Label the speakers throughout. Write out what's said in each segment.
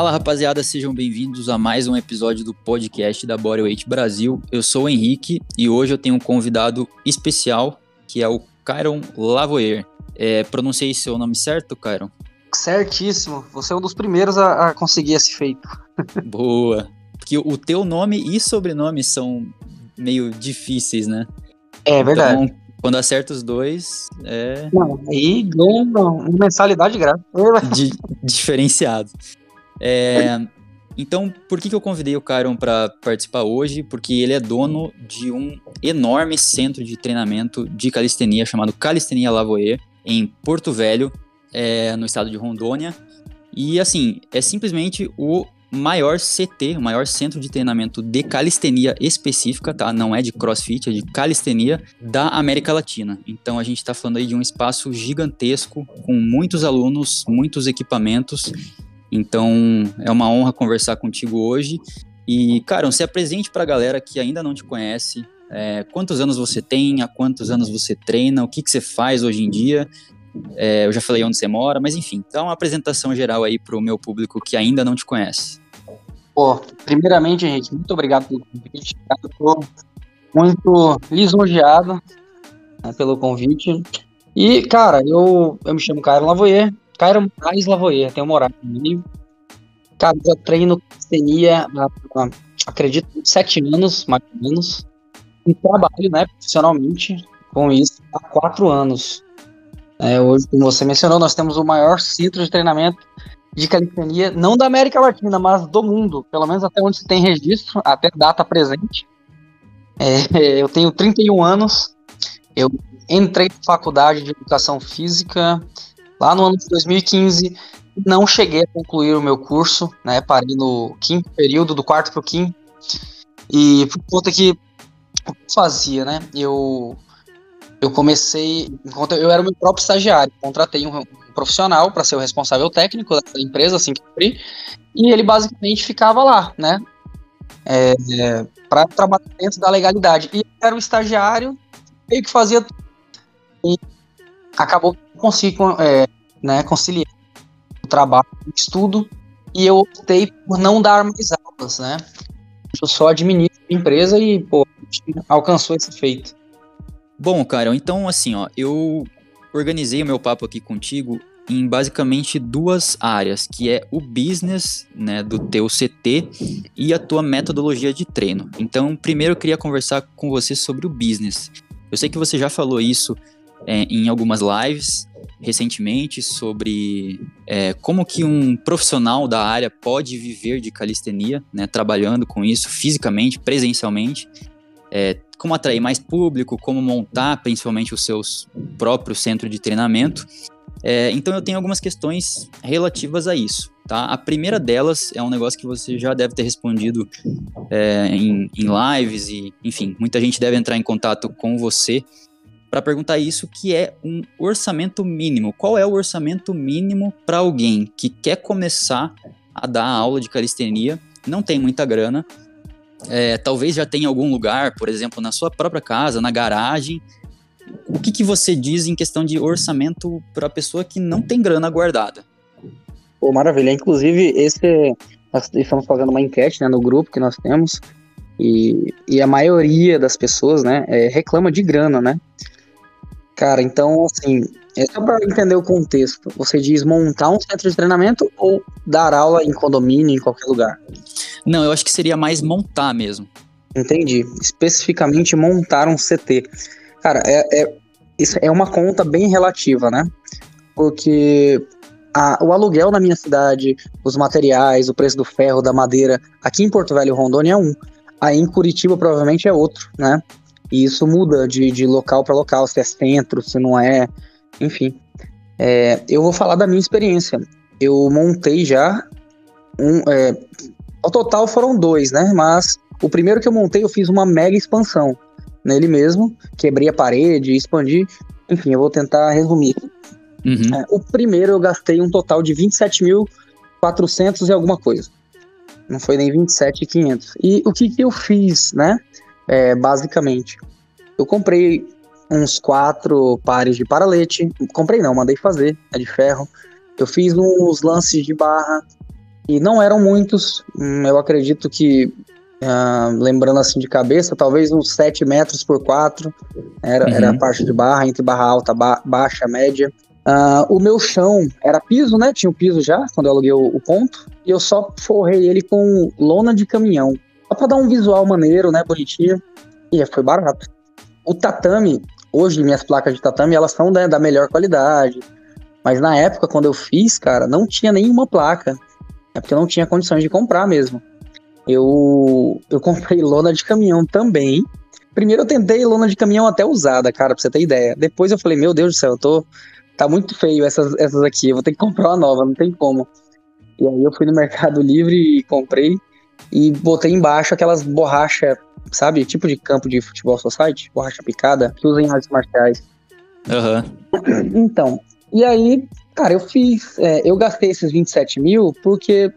Speaker 1: Fala rapaziada, sejam bem-vindos a mais um episódio do podcast da Bodyweight Brasil. Eu sou o Henrique e hoje eu tenho um convidado especial que é o Kyron Lavoyer. É, pronunciei seu nome certo, Kyron?
Speaker 2: Certíssimo. Você é um dos primeiros a, a conseguir esse feito.
Speaker 1: Boa. Porque o teu nome e sobrenome são meio difíceis, né?
Speaker 2: É verdade. Então,
Speaker 1: quando acerta os dois, é.
Speaker 2: Não, aí ganha uma mensalidade grátis.
Speaker 1: Di diferenciado. É, então, por que, que eu convidei o Kyron para participar hoje? Porque ele é dono de um enorme centro de treinamento de calistenia chamado Calistenia Lavoie, em Porto Velho, é, no estado de Rondônia. E assim, é simplesmente o maior CT, o maior centro de treinamento de calistenia específica, tá? Não é de crossfit, é de calistenia da América Latina. Então a gente está falando aí de um espaço gigantesco, com muitos alunos, muitos equipamentos. Então é uma honra conversar contigo hoje. E, cara, se apresente para a galera que ainda não te conhece. É, quantos anos você tem? Há quantos anos você treina? O que, que você faz hoje em dia? É, eu já falei onde você mora, mas enfim, dá uma apresentação geral aí para o meu público que ainda não te conhece.
Speaker 2: Pô, primeiramente, gente, muito obrigado pelo convite. Estou muito lisonjeado né, pelo convite. E, cara, eu, eu me chamo Cairo Lavoyer. Cairo Moraes Lavoyer, tenho morado comigo. Cara, eu já treino calistenia há, acredito, sete anos, mais ou menos. E trabalho, né, profissionalmente com isso há quatro anos. É, hoje, como você mencionou, nós temos o maior centro de treinamento de calistenia, não da América Latina, mas do mundo, pelo menos até onde se tem registro, até data presente. É, eu tenho 31 anos, eu entrei na faculdade de educação física lá no ano de 2015, não cheguei a concluir o meu curso, né, parei no quinto período, do quarto para o quinto, e por conta que o que eu fazia, né, eu eu comecei, enquanto eu era o meu próprio estagiário, contratei um, profissional para ser o responsável técnico da empresa, assim que abri, e ele basicamente ficava lá, né? É, é, para trabalhar dentro da legalidade. E era o estagiário, meio que fazia e acabou conseguindo é, né, conciliar o trabalho, o estudo, e eu optei por não dar mais aulas, né? Eu só administro a empresa e, pô, alcançou esse feito.
Speaker 1: Bom, cara, então assim, ó, eu organizei o meu papo aqui contigo em basicamente duas áreas, que é o business, né, do teu CT e a tua metodologia de treino. Então, primeiro eu queria conversar com você sobre o business. Eu sei que você já falou isso é, em algumas lives recentemente sobre é, como que um profissional da área pode viver de calistenia, né, trabalhando com isso fisicamente, presencialmente. É, como atrair mais público, como montar principalmente o seu próprio centro de treinamento. É, então eu tenho algumas questões relativas a isso. Tá? A primeira delas é um negócio que você já deve ter respondido é, em, em lives e, enfim, muita gente deve entrar em contato com você para perguntar isso, que é um orçamento mínimo. Qual é o orçamento mínimo para alguém que quer começar a dar aula de calistenia, não tem muita grana, é, talvez já tenha algum lugar, por exemplo, na sua própria casa, na garagem. O que, que você diz em questão de orçamento para a pessoa que não tem grana guardada?
Speaker 2: Pô, maravilha. Inclusive, esse nós estamos fazendo uma enquete né, no grupo que nós temos e, e a maioria das pessoas né, é, reclama de grana, né? Cara, então, assim, é só para entender o contexto. Você diz montar um centro de treinamento ou dar aula em condomínio, em qualquer lugar?
Speaker 1: Não, eu acho que seria mais montar mesmo.
Speaker 2: Entendi. Especificamente montar um CT. Cara, é, é, isso é uma conta bem relativa, né? Porque a, o aluguel na minha cidade, os materiais, o preço do ferro, da madeira, aqui em Porto Velho, Rondônia é um. Aí em Curitiba provavelmente é outro, né? E isso muda de, de local para local, se é centro, se não é, enfim. É, eu vou falar da minha experiência. Eu montei já um, é, ao total foram dois, né? Mas o primeiro que eu montei, eu fiz uma mega expansão nele mesmo. Quebrei a parede, expandi. Enfim, eu vou tentar resumir. Uhum. É, o primeiro eu gastei um total de 27.400 e alguma coisa. Não foi nem 27.500. E o que, que eu fiz, né? É, basicamente, eu comprei uns quatro pares de paralete. Comprei não, mandei fazer, é de ferro. Eu fiz uns lances de barra, E não eram muitos, hum, eu acredito que, ah, lembrando assim de cabeça, talvez uns 7 metros por 4 era, uhum. era a parte de barra, entre barra alta, ba baixa, média. Uh, o meu chão era piso, né? Tinha o piso já, quando eu aluguei o, o, ponto. E eu só forrei ele com lona de caminhão. Só pra dar um visual maneiro, né? Bonitinho. E foi barato. O tatame, hoje minhas placas de tatame, elas são da, da melhor qualidade. Mas na época, quando eu fiz, cara, não tinha nenhuma placa. É porque eu não tinha condições de comprar mesmo. Eu, eu comprei lona de caminhão também. Primeiro eu tentei lona de caminhão até usada, cara, pra você ter ideia. Depois eu falei, meu Deus do céu, eu tô tá muito feio essas, essas aqui, eu vou ter que comprar uma nova, não tem como. E aí eu fui no Mercado Livre e comprei e botei embaixo aquelas borrachas, sabe? Tipo de campo de futebol society, borracha picada, que usam em artes marciais.
Speaker 1: Uhum.
Speaker 2: Então, e aí, cara, eu fiz, é, eu gastei esses 27 mil porque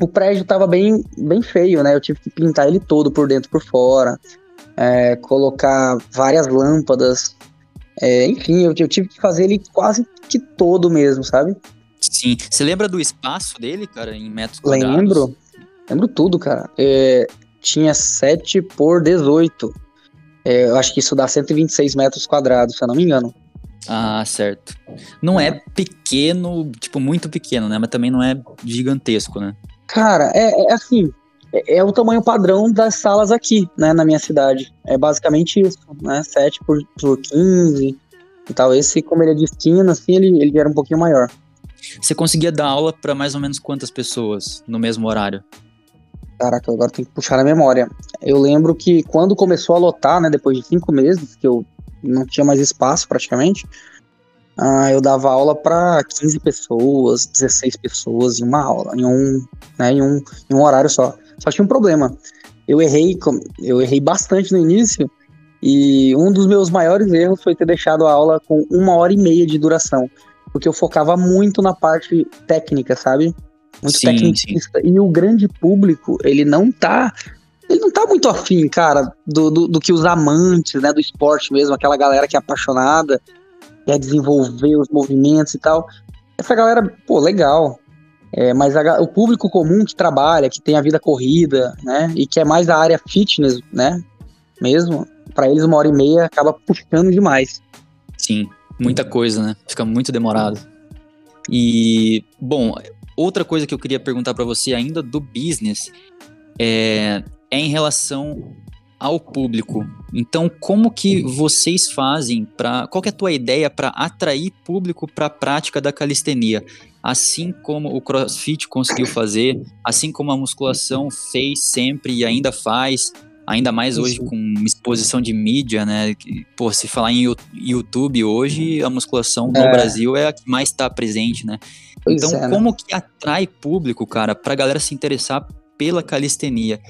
Speaker 2: o prédio tava bem, bem feio, né? Eu tive que pintar ele todo por dentro por fora, é, colocar várias lâmpadas, é, enfim, eu, eu, tive que fazer ele quase que todo mesmo, sabe?
Speaker 1: Sim. Você lembra do espaço dele, cara, em metros quadrados?
Speaker 2: Lembro. Lembro tudo, cara. É, tinha 7 por 18. É, eu acho que isso dá 126 metros quadrados, se eu não me engano.
Speaker 1: Ah, certo. Não é pequeno, tipo, muito pequeno, né? Mas também não é gigantesco, né?
Speaker 2: Cara, é, é assim, é, é, o tamanho padrão das salas aqui, né, na minha cidade. É basicamente isso, né, 7 por, por 15 e tal. Esse, como ele é de esquina, assim, ele, ele era um pouquinho maior.
Speaker 1: Você conseguia dar aula para mais ou menos quantas pessoas no mesmo horário?
Speaker 2: Caraca, agora tem que puxar a memória. Eu lembro que quando começou a lotar, né, depois de cinco meses, que eu não tinha mais espaço praticamente, uh, eu dava aula para 15 pessoas, 16 pessoas em uma aula, em um, né, em um, em um horário só. Só tinha um problema. Eu errei, eu errei bastante no início e um dos meus maiores erros foi ter deixado a aula com uma hora e meia de duração, porque eu focava muito na parte técnica, sabe? Muito sim, tecnicista. Sim. E o grande público, ele não tá ele não tá muito afim, cara, do, do, do, que os amantes, né, do esporte mesmo, aquela galera que é apaixonada, quer desenvolver os movimentos e tal. Essa galera, pô, legal. É, mas a, o público comum que trabalha, que tem a vida corrida, né, e que é mais da área fitness, né, mesmo, para eles uma hora e meia acaba puxando demais.
Speaker 1: Sim, muita coisa, né? Fica muito demorado. E, bom, outra coisa que eu queria perguntar para você ainda do business é, é em relação ao público. Então, como que vocês fazem para, qual é a tua ideia para atrair público para a prática da calistenia? Assim como o CrossFit conseguiu fazer, assim como a musculação fez sempre e ainda faz, ainda mais hoje com exposição de mídia, né? Pô, se falar em YouTube hoje, a musculação no é. Brasil é a que mais está presente, né? Pois então, é, né? como que atrai público, cara, para a galera se interessar pela calistenia?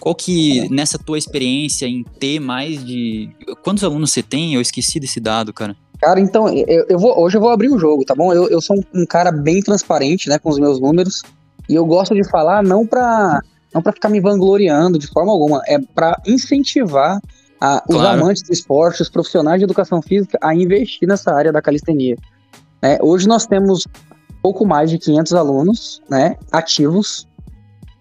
Speaker 1: Qual que, nessa tua experiência em ter mais de. Quantos alunos você tem? Eu esqueci desse dado, cara.
Speaker 2: Cara, então, eu, eu vou, hoje eu vou abrir o jogo, tá bom? Eu, eu sou um, um, cara bem transparente, né, com os meus números. E eu gosto de falar não pra, não pra ficar me vangloriando de forma alguma, é para incentivar a, os claro. amantes do esporte, os profissionais de educação física a investir nessa área da calistenia. É, hoje nós temos pouco mais de 500 alunos né, ativos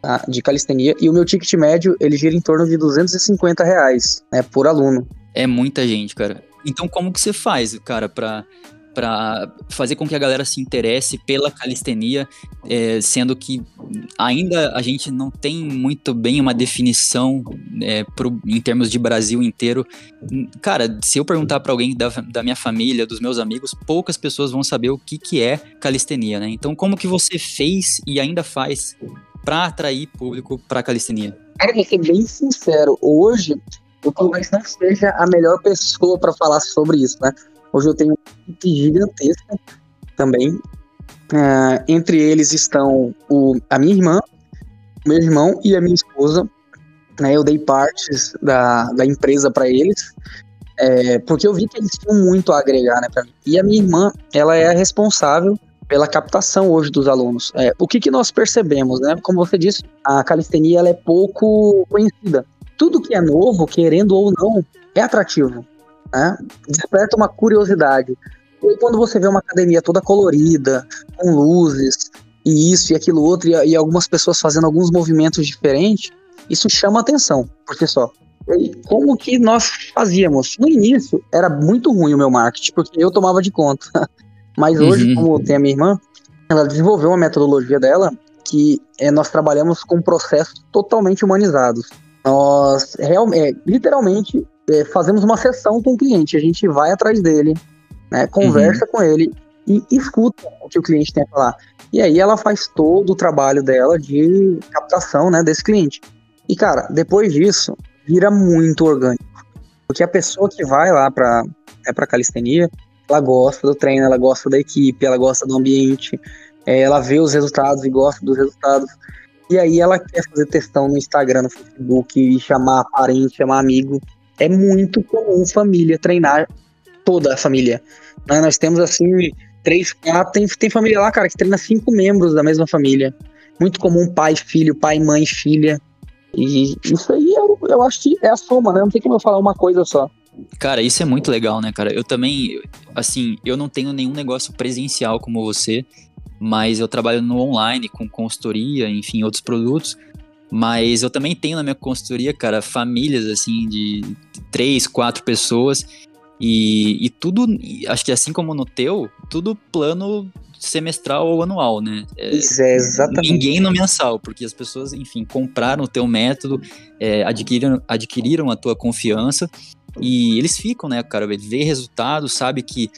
Speaker 2: tá, de calistenia, e o meu ticket médio, ele gira em torno de 250 reais, né, por aluno.
Speaker 1: É muita gente, cara. Então, como que você faz, cara, para para fazer com que a galera se interesse pela calistenia, é, sendo que ainda a gente não tem muito bem uma definição é, pro, em termos de Brasil inteiro. Cara, se eu perguntar para alguém da, da, minha família, dos meus amigos, poucas pessoas vão saber o que, que é calistenia, né? Então, como que você fez e ainda faz para atrair público para calistenia?
Speaker 2: Cara, vou ser bem sincero, hoje eu talvez não seja a melhor pessoa para falar sobre isso, né? Hoje eu tenho uma gigantesca também. Uh, entre eles estão o, a minha irmã, meu irmão e a minha esposa. Né? Eu dei partes da, da empresa para eles, é, porque eu vi que eles tinham muito a agregar né, para mim. E a minha irmã, ela é a responsável pela captação hoje dos alunos. É, o que, que nós percebemos, né? Como você disse, a calistenia ela é pouco conhecida. Tudo que é novo, querendo ou não, é atrativo. Né? Desperta uma curiosidade. E quando você vê uma academia toda colorida, com luzes, e isso e aquilo outro, e, e algumas pessoas fazendo alguns movimentos diferentes, isso chama atenção, porque só. E como que nós fazíamos? No início, era muito ruim o meu marketing, porque eu tomava de conta. Mas hoje, uhum. como tem a minha irmã, ela desenvolveu uma metodologia dela que é, nós trabalhamos com processos totalmente humanizados. Nós, real, é, literalmente, é, fazemos uma sessão com o cliente. A gente vai atrás dele, né, conversa uhum. com ele e escuta o que o cliente tem a falar. E aí ela faz todo o trabalho dela de captação né, desse cliente. E, cara, depois disso, vira muito orgânico. Porque a pessoa que vai lá para é pra calistenia, ela gosta do treino, ela gosta da equipe, ela gosta do ambiente, é, ela vê os resultados e gosta dos resultados. E aí ela quer fazer testão no Instagram, no Facebook, e chamar parente, chamar amigo. É muito comum família treinar toda a família. Né? Nós temos assim, três, quatro, tem, tem família lá, cara, que treina cinco membros da mesma família. Muito comum pai, filho, pai, mãe, filha. E isso aí eu, eu acho que é a soma, né? Não tem como eu falar uma coisa só.
Speaker 1: Cara, isso é muito legal, né, cara? Eu também, assim, eu não tenho nenhum negócio presencial como você, mas eu trabalho no online com consultoria, enfim, outros produtos. Mas eu também tenho na minha consultoria, cara, famílias assim de três, quatro pessoas. E, e tudo, acho que assim como no teu, tudo plano semestral ou anual, né?
Speaker 2: É, Isso é exatamente.
Speaker 1: Ninguém no mensal, porque as pessoas, enfim, compraram o teu método, é, adquiriram, adquiriram a tua confiança e eles ficam, né, cara? Vê resultado, sabe que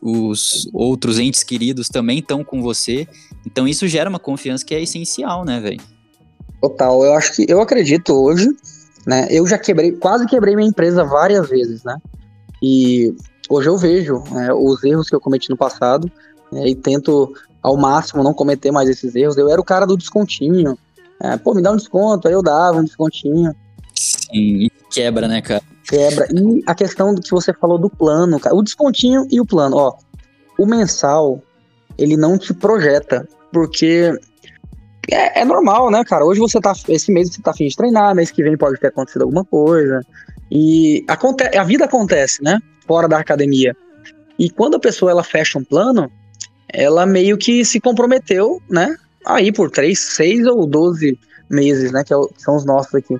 Speaker 1: os outros entes queridos também estão com você. Então isso gera uma confiança que é essencial, né, velho?
Speaker 2: Total. Eu acho que eu acredito hoje, né? Eu já quebrei, quase quebrei minha empresa várias vezes, né? E hoje eu vejo né, os erros que eu cometi no passado né, e tento ao máximo não cometer mais esses erros. Eu era o cara do descontinho. É, pô, me dá um desconto, aí eu dava um descontinho.
Speaker 1: Sim, quebra, né, cara?
Speaker 2: Quebra. E a questão que você falou do plano, cara, o descontinho e o plano, ó. O mensal, ele não te projeta, porque é, é, normal, né, cara? Hoje você tá. Esse mês você tá afim de treinar, mês que vem pode ter acontecido alguma coisa. E aconte a vida acontece, né? Fora da academia. E quando a pessoa ela fecha um plano, ela meio que se comprometeu, né? Aí por 3, 6 ou 12 meses, né? É que são os nossos aqui.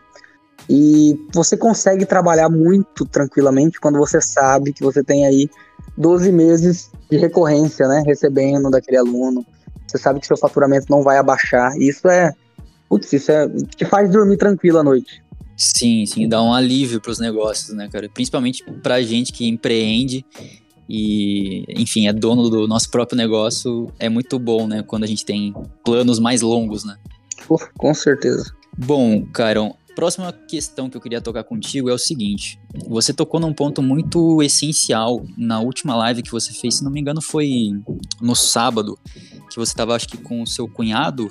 Speaker 2: E você consegue trabalhar muito tranquilamente quando você sabe que você tem aí 12 meses de recorrência, né? Recebendo daquele aluno. Você sabe que seu faturamento não vai abaixar. Isso é. Putz, isso é. te faz dormir tranquilo à noite.
Speaker 1: Sim, sim, dá um alívio para os negócios, né, cara? Principalmente para gente que empreende e, enfim, é dono do nosso próprio negócio. É muito bom, né? Quando a gente tem planos mais longos, né?
Speaker 2: com certeza.
Speaker 1: Bom, Caron, próxima questão que eu queria tocar contigo é o seguinte: você tocou num ponto muito essencial na última live que você fez, se não me engano, foi no sábado, que você estava, acho que, com o seu cunhado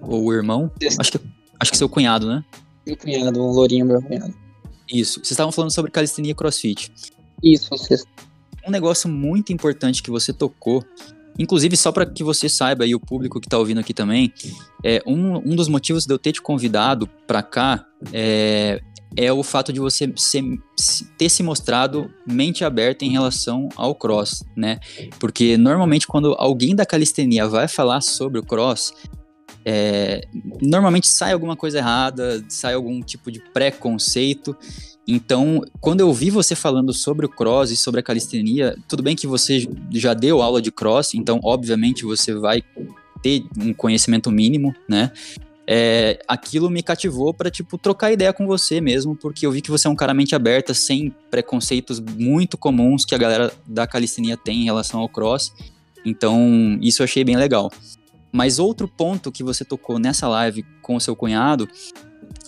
Speaker 1: ou o irmão. Acho que, acho que seu cunhado, né?
Speaker 2: Meu cunhado, um lourinho, meu cunhado.
Speaker 1: Isso. Vocês estavam falando sobre calistenia e crossfit.
Speaker 2: Isso, vocês.
Speaker 1: Um negócio muito importante que você tocou Inclusive, só para que você saiba e o público que está ouvindo aqui também, é, um, um dos motivos de eu ter te convidado para cá é, é o fato de você ser, ter se mostrado mente aberta em relação ao cross, né? Porque normalmente quando alguém da calistenia vai falar sobre o cross, é, normalmente sai alguma coisa errada, sai algum tipo de preconceito. Então, quando eu vi você falando sobre o cross e sobre a calistenia, tudo bem que você já deu aula de cross, então obviamente você vai ter um conhecimento mínimo, né? É, aquilo me cativou para tipo trocar ideia com você mesmo, porque eu vi que você é um cara mente aberta, sem preconceitos muito comuns que a galera da calistenia tem em relação ao cross. Então, isso eu achei bem legal. Mas outro ponto que você tocou nessa live com o seu cunhado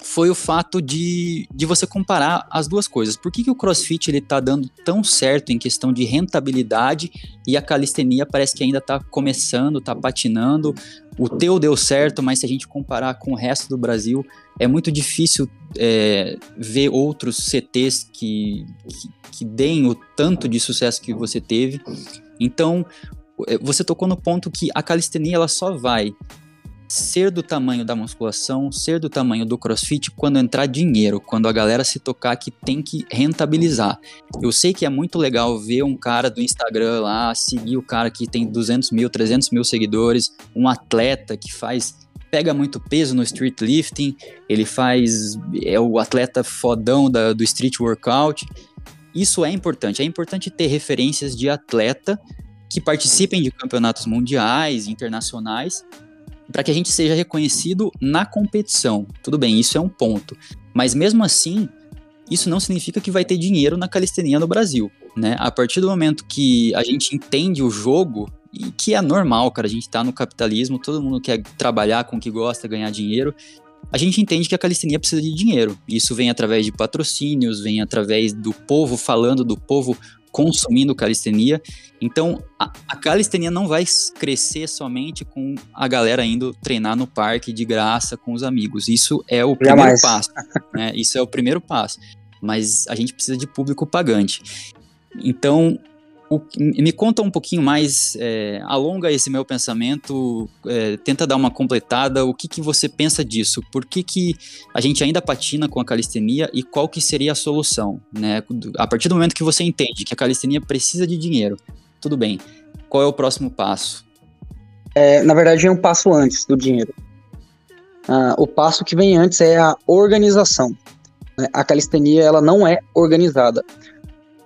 Speaker 1: foi o fato de, de você comparar as duas coisas. Por que, que o CrossFit ele tá dando tão certo em questão de rentabilidade e a calistenia parece que ainda está começando, está patinando? O teu deu certo, mas se a gente comparar com o resto do Brasil, é muito difícil é, ver outros CTs que, que, que deem o tanto de sucesso que você teve. Então, é, você tocou no ponto que a calistenia ela só vai ser do tamanho da musculação, ser do tamanho do crossfit quando entrar dinheiro, quando a galera se tocar que tem que rentabilizar. Eu sei que é muito legal ver um cara do Instagram lá, seguir o cara que tem 200 mil, 300 mil seguidores, um atleta que faz pega muito peso no street lifting, ele faz é o atleta fodão da, do street workout. Isso é importante. É importante ter referências de atleta que participem de campeonatos mundiais, internacionais, para que a gente seja reconhecido na competição. Tudo bem, isso é um ponto. Mas mesmo assim, isso não significa que vai ter dinheiro na calistenia no Brasil. Né? A partir do momento que a gente entende o jogo, e que é normal, cara, a gente tá no capitalismo, todo mundo quer trabalhar com o que gosta, ganhar dinheiro, a gente entende que a calistenia precisa de dinheiro. Isso vem através de patrocínios, vem através do povo falando, do povo consumindo calistenia. Então, a, a, calistenia não vai crescer somente com a galera indo treinar no parque de graça com os amigos. Isso é o primeiro Jamais. passo. Né? Isso é o primeiro passo. Mas a gente precisa de público pagante. Então, o, me conta um pouquinho mais, é, alonga esse meu pensamento, é, tenta dar uma completada, o que, que você pensa disso? Por que, que a gente ainda patina com a calistenia e qual que seria a solução? Né? A partir do momento que você entende que a calistenia precisa de dinheiro, tudo bem, qual é o próximo passo?
Speaker 2: É, na verdade, é um passo antes do dinheiro. Ah, o passo que vem antes é a organização. Né? A calistenia ela não é organizada.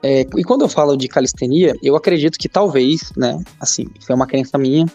Speaker 2: É, e quando eu falo de calistenia, eu acredito que talvez, né, assim, isso é uma crença minha,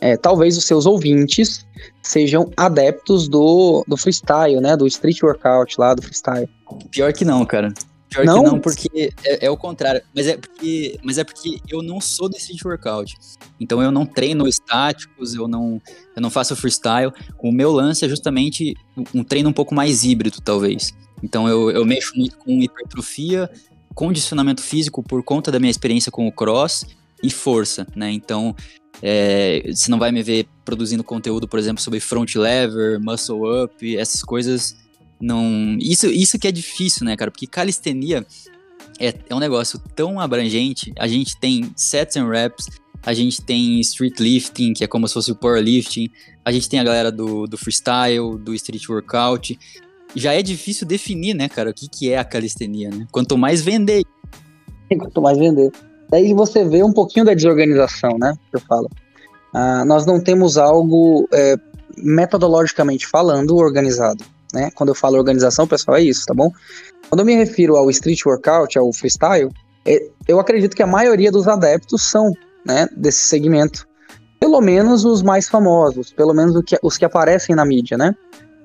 Speaker 2: é, talvez os seus ouvintes sejam adeptos do, do freestyle, né, do street workout lá, do freestyle.
Speaker 1: Pior que não, cara. Pior não? que não, porque é, é, o contrário. Mas é, porque, mas é porque eu não sou do street workout. Então eu não treino estáticos, eu não, eu não faço freestyle. O meu lance é justamente um treino um pouco mais híbrido, talvez. Então eu, eu mexo muito com hipertrofia, condicionamento físico por conta da minha experiência com o cross e força, né? Então, é, você não vai me ver produzindo conteúdo, por exemplo, sobre front lever, muscle up, essas coisas não. Isso, isso que é difícil, né, cara? Porque calistenia é, é um negócio tão abrangente. A gente tem sets and reps, a gente tem street lifting, que é como se fosse o powerlifting, a gente tem a galera do, do freestyle, do street workout, já é difícil definir, né, cara, o que, que é a calistenia, né? Quanto mais vender.
Speaker 2: Quanto mais vender. Daí você vê um pouquinho da desorganização, né, que eu falo. Ah, nós não temos algo, é, metodologicamente falando, organizado, né? Quando eu falo organização, pessoal, é isso, tá bom? Quando eu me refiro ao street workout, ao freestyle, é, eu acredito que a maioria dos adeptos são, né, desse segmento. Pelo menos os mais famosos, pelo menos os que aparecem na mídia, né?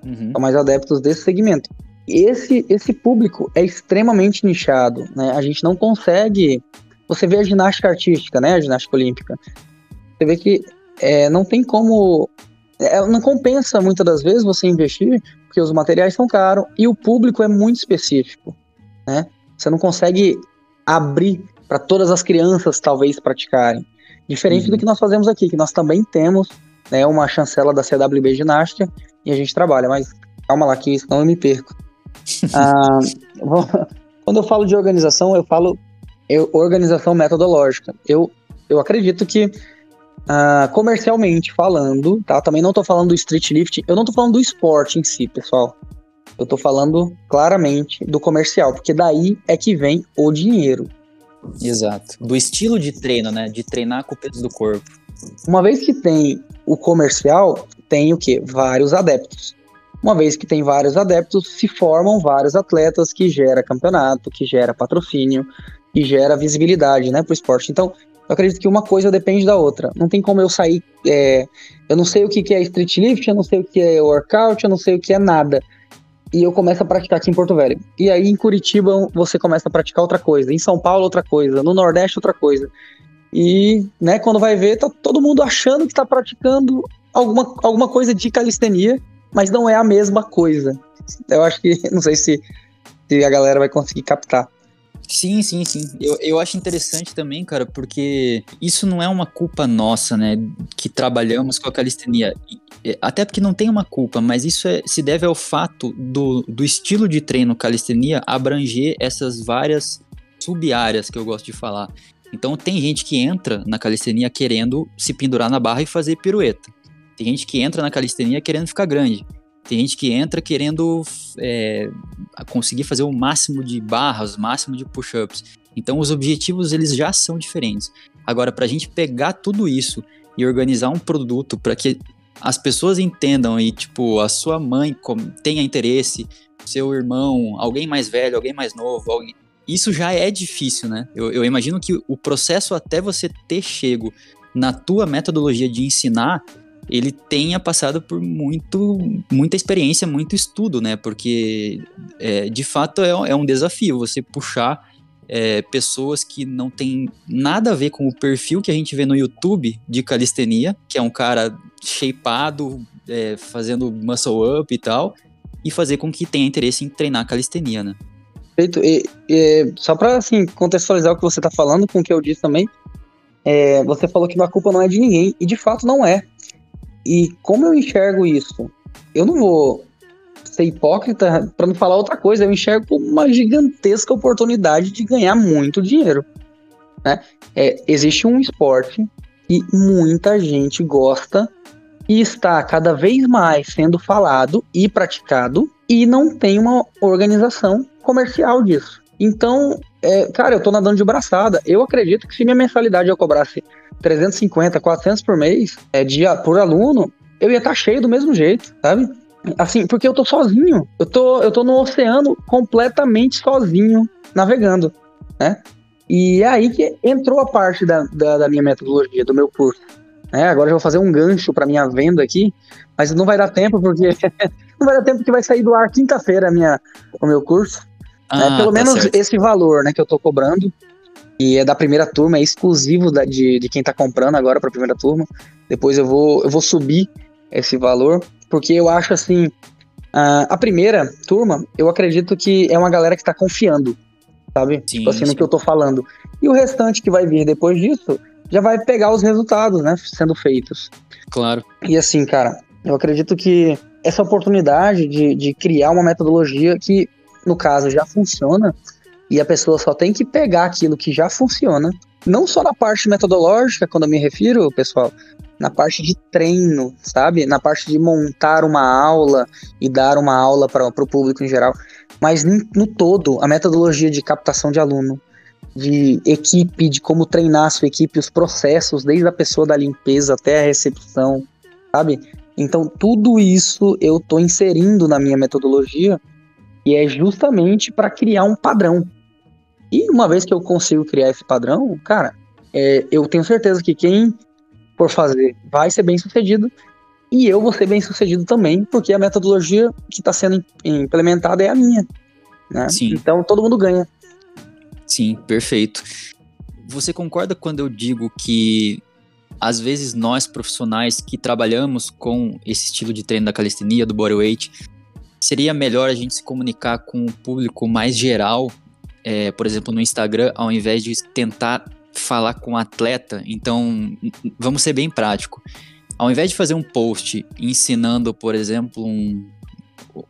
Speaker 2: Uhum. são mais adeptos desse segmento. Esse, esse público é extremamente nichado, né? A gente não consegue. Você vê a ginástica artística, né? A ginástica olímpica. Você vê que é, não tem como. É, não compensa muitas das vezes você investir, porque os materiais são caros e o público é muito específico, né? Você não consegue abrir para todas as crianças, talvez, praticarem. Diferente uhum. do que nós fazemos aqui, que nós também temos né, uma chancela da CWB Ginástica e a gente trabalha, mas calma lá que senão eu me perco. ah, quando eu falo de organização, eu falo eu, organização metodológica. Eu, eu acredito que ah, comercialmente falando, tá? Também não estou falando do street lift, eu não estou falando do esporte em si, pessoal. Eu estou falando claramente do comercial, porque daí é que vem o dinheiro.
Speaker 1: Exato. Do estilo de treino, né? De treinar com o peso do corpo.
Speaker 2: Uma vez que tem o comercial, tem o que? Vários adeptos. Uma vez que tem vários adeptos, se formam vários atletas que gera campeonato, que gera patrocínio, que gera visibilidade, né, para o esporte. Então, eu acredito que uma coisa depende da outra. Não tem como eu sair. É, eu não sei o que, que é street lift, eu não sei o que é workout, eu não sei o que é nada. E eu começo a praticar aqui em Porto Velho. E aí em Curitiba você começa a praticar outra coisa. Em São Paulo, outra coisa. No Nordeste, outra coisa. E, né, quando vai ver, tá todo mundo achando que tá praticando alguma, alguma coisa de calistenia, mas não é a mesma coisa. Eu acho que, não sei se, se a galera vai conseguir captar.
Speaker 1: Sim, sim, sim. Eu, eu acho interessante também, cara, porque isso não é uma culpa nossa, né? Que trabalhamos com a calistenia. Até porque não tem uma culpa, mas isso é, se deve ao fato do, do estilo de treino calistenia abranger essas várias sub-áreas que eu gosto de falar. Então tem gente que entra na calistenia querendo se pendurar na barra e fazer pirueta. Tem gente que entra na calistenia querendo ficar grande. Tem gente que entra querendo é, conseguir fazer o máximo de barras, o máximo de push-ups. Então os objetivos eles já são diferentes. Agora, para a gente pegar tudo isso e organizar um produto para que as pessoas entendam e, tipo, a sua mãe tenha interesse, seu irmão, alguém mais velho, alguém mais novo, alguém... isso já é difícil, né? Eu, eu imagino que o processo até você ter chego na tua metodologia de ensinar, ele tenha passado por muito, muita experiência, muito estudo, né? Porque, é, de fato, é, é um desafio você puxar é, pessoas que não tem nada a ver com o perfil que a gente vê no YouTube de calistenia, que é um cara shapeado, é, fazendo muscle up e tal, e fazer com que tenha interesse em treinar calistenia, né?
Speaker 2: Perfeito. E, e, só para assim, contextualizar o que você está falando com o que eu disse também, é, você falou que a culpa não é de ninguém, e de fato não é. E como eu enxergo isso? Eu não vou ser hipócrita para não falar outra coisa, eu enxergo uma gigantesca oportunidade de ganhar muito dinheiro. Né? É, existe um esporte que muita gente gosta e está cada vez mais sendo falado e praticado e não tem uma organização comercial disso. Então, é, cara, eu tô nadando de braçada. Eu acredito que se minha mensalidade eu cobrasse 350, 400 por mês é, de, por aluno, eu ia estar tá cheio do mesmo jeito, sabe? Assim, porque eu tô sozinho. Eu tô, eu tô no oceano completamente sozinho, navegando, né? E é aí que entrou a parte da, da, da minha metodologia, do meu curso. Né? Agora eu vou fazer um gancho para minha venda aqui, mas não vai dar tempo, porque não vai dar tempo que vai sair do ar quinta-feira minha, o meu curso. Né? Ah, né? Pelo tá menos certo. esse valor né, que eu tô cobrando. E é da primeira turma, é exclusivo da, de, de quem tá comprando agora para a primeira turma. Depois eu vou, eu vou subir esse valor porque eu acho assim, uh, a primeira turma, eu acredito que é uma galera que tá confiando, sabe? Sim, tipo assim, sim. no que eu tô falando. E o restante que vai vir depois disso, já vai pegar os resultados, né, sendo feitos.
Speaker 1: Claro.
Speaker 2: E assim, cara, eu acredito que essa oportunidade de, de criar uma metodologia que, no caso, já funciona, e a pessoa só tem que pegar aquilo que já funciona, não só na parte metodológica, quando eu me refiro, pessoal, na parte de treino, sabe? Na parte de montar uma aula e dar uma aula para o público em geral. Mas no todo, a metodologia de captação de aluno, de equipe, de como treinar a sua equipe, os processos, desde a pessoa da limpeza até a recepção, sabe? Então, tudo isso eu estou inserindo na minha metodologia e é justamente para criar um padrão. E uma vez que eu consigo criar esse padrão, cara, é, eu tenho certeza que quem por fazer vai ser bem sucedido e eu vou ser bem sucedido também, porque a metodologia que está sendo implementada é a minha. Né? Sim. Então todo mundo ganha.
Speaker 1: Sim, perfeito. Você concorda quando eu digo que às vezes nós profissionais que trabalhamos com esse estilo de treino da calistenia, do bodyweight, seria melhor a gente se comunicar com o público mais geral, é, por exemplo, no Instagram, ao invés de tentar falar com o atleta, então vamos ser bem prático. Ao invés de fazer um post ensinando, por exemplo, um,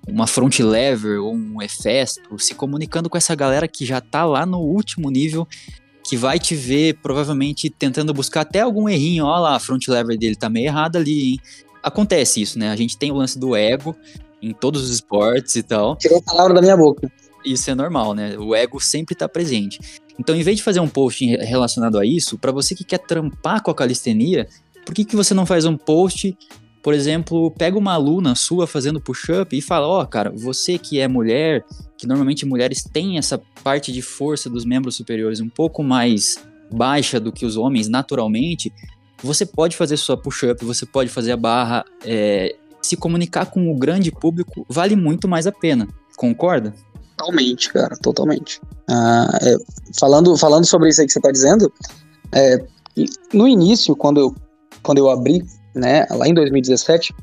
Speaker 1: uma front lever ou um efesto, se comunicando com essa galera que já tá lá no último nível, que vai te ver provavelmente tentando buscar até algum errinho, ó lá, a front lever dele tá meio errada ali, hein? Acontece isso, né? A gente tem o lance do ego em todos os esportes e tal.
Speaker 2: Tirou a palavra da minha boca.
Speaker 1: Isso é normal, né? O ego sempre tá presente. Então, em vez de fazer um post relacionado a isso, para você que quer trampar com a calistenia, por que, que você não faz um post, por exemplo, pega uma aluna sua fazendo push-up e fala: Ó, oh, cara, você que é mulher, que normalmente mulheres têm essa parte de força dos membros superiores um pouco mais baixa do que os homens naturalmente, você pode fazer sua push-up, você pode fazer a barra, é, se comunicar com o grande público vale muito mais a pena. Concorda?
Speaker 2: Totalmente, cara, totalmente. Ah, é, falando, falando sobre isso aí que você está dizendo, é, no início, quando eu, quando eu abri, né, lá em 2017,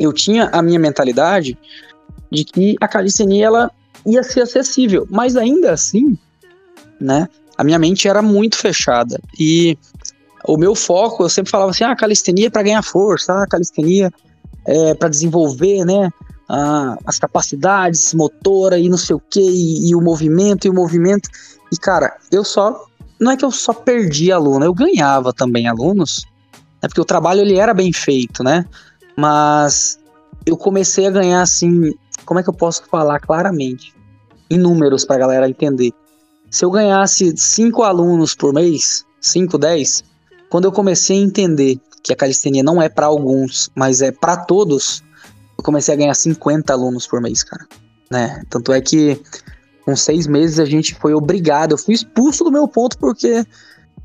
Speaker 2: eu tinha a minha mentalidade de que a calistenia ela ia ser acessível, mas ainda assim, né, a minha mente era muito fechada e o meu foco, eu sempre falava assim, ah, calistenia é para ganhar força, ah, calistenia é para desenvolver, né, as capacidades motora e não sei o que, e, o movimento, e o movimento. E, cara, eu só. Não é que eu só perdi aluno, eu ganhava também alunos, né, porque o trabalho ele era bem feito, né? mas eu comecei a ganhar assim, como é que eu posso falar claramente? Em números pra galera entender. Se eu ganhasse cinco alunos por mês, 5, 10, quando eu comecei a entender que a calistenia não é para alguns, mas é para todos, eu comecei a ganhar 50 alunos por mês, cara. Né? Tanto é que com seis meses a gente foi obrigado, eu fui expulso do meu ponto porque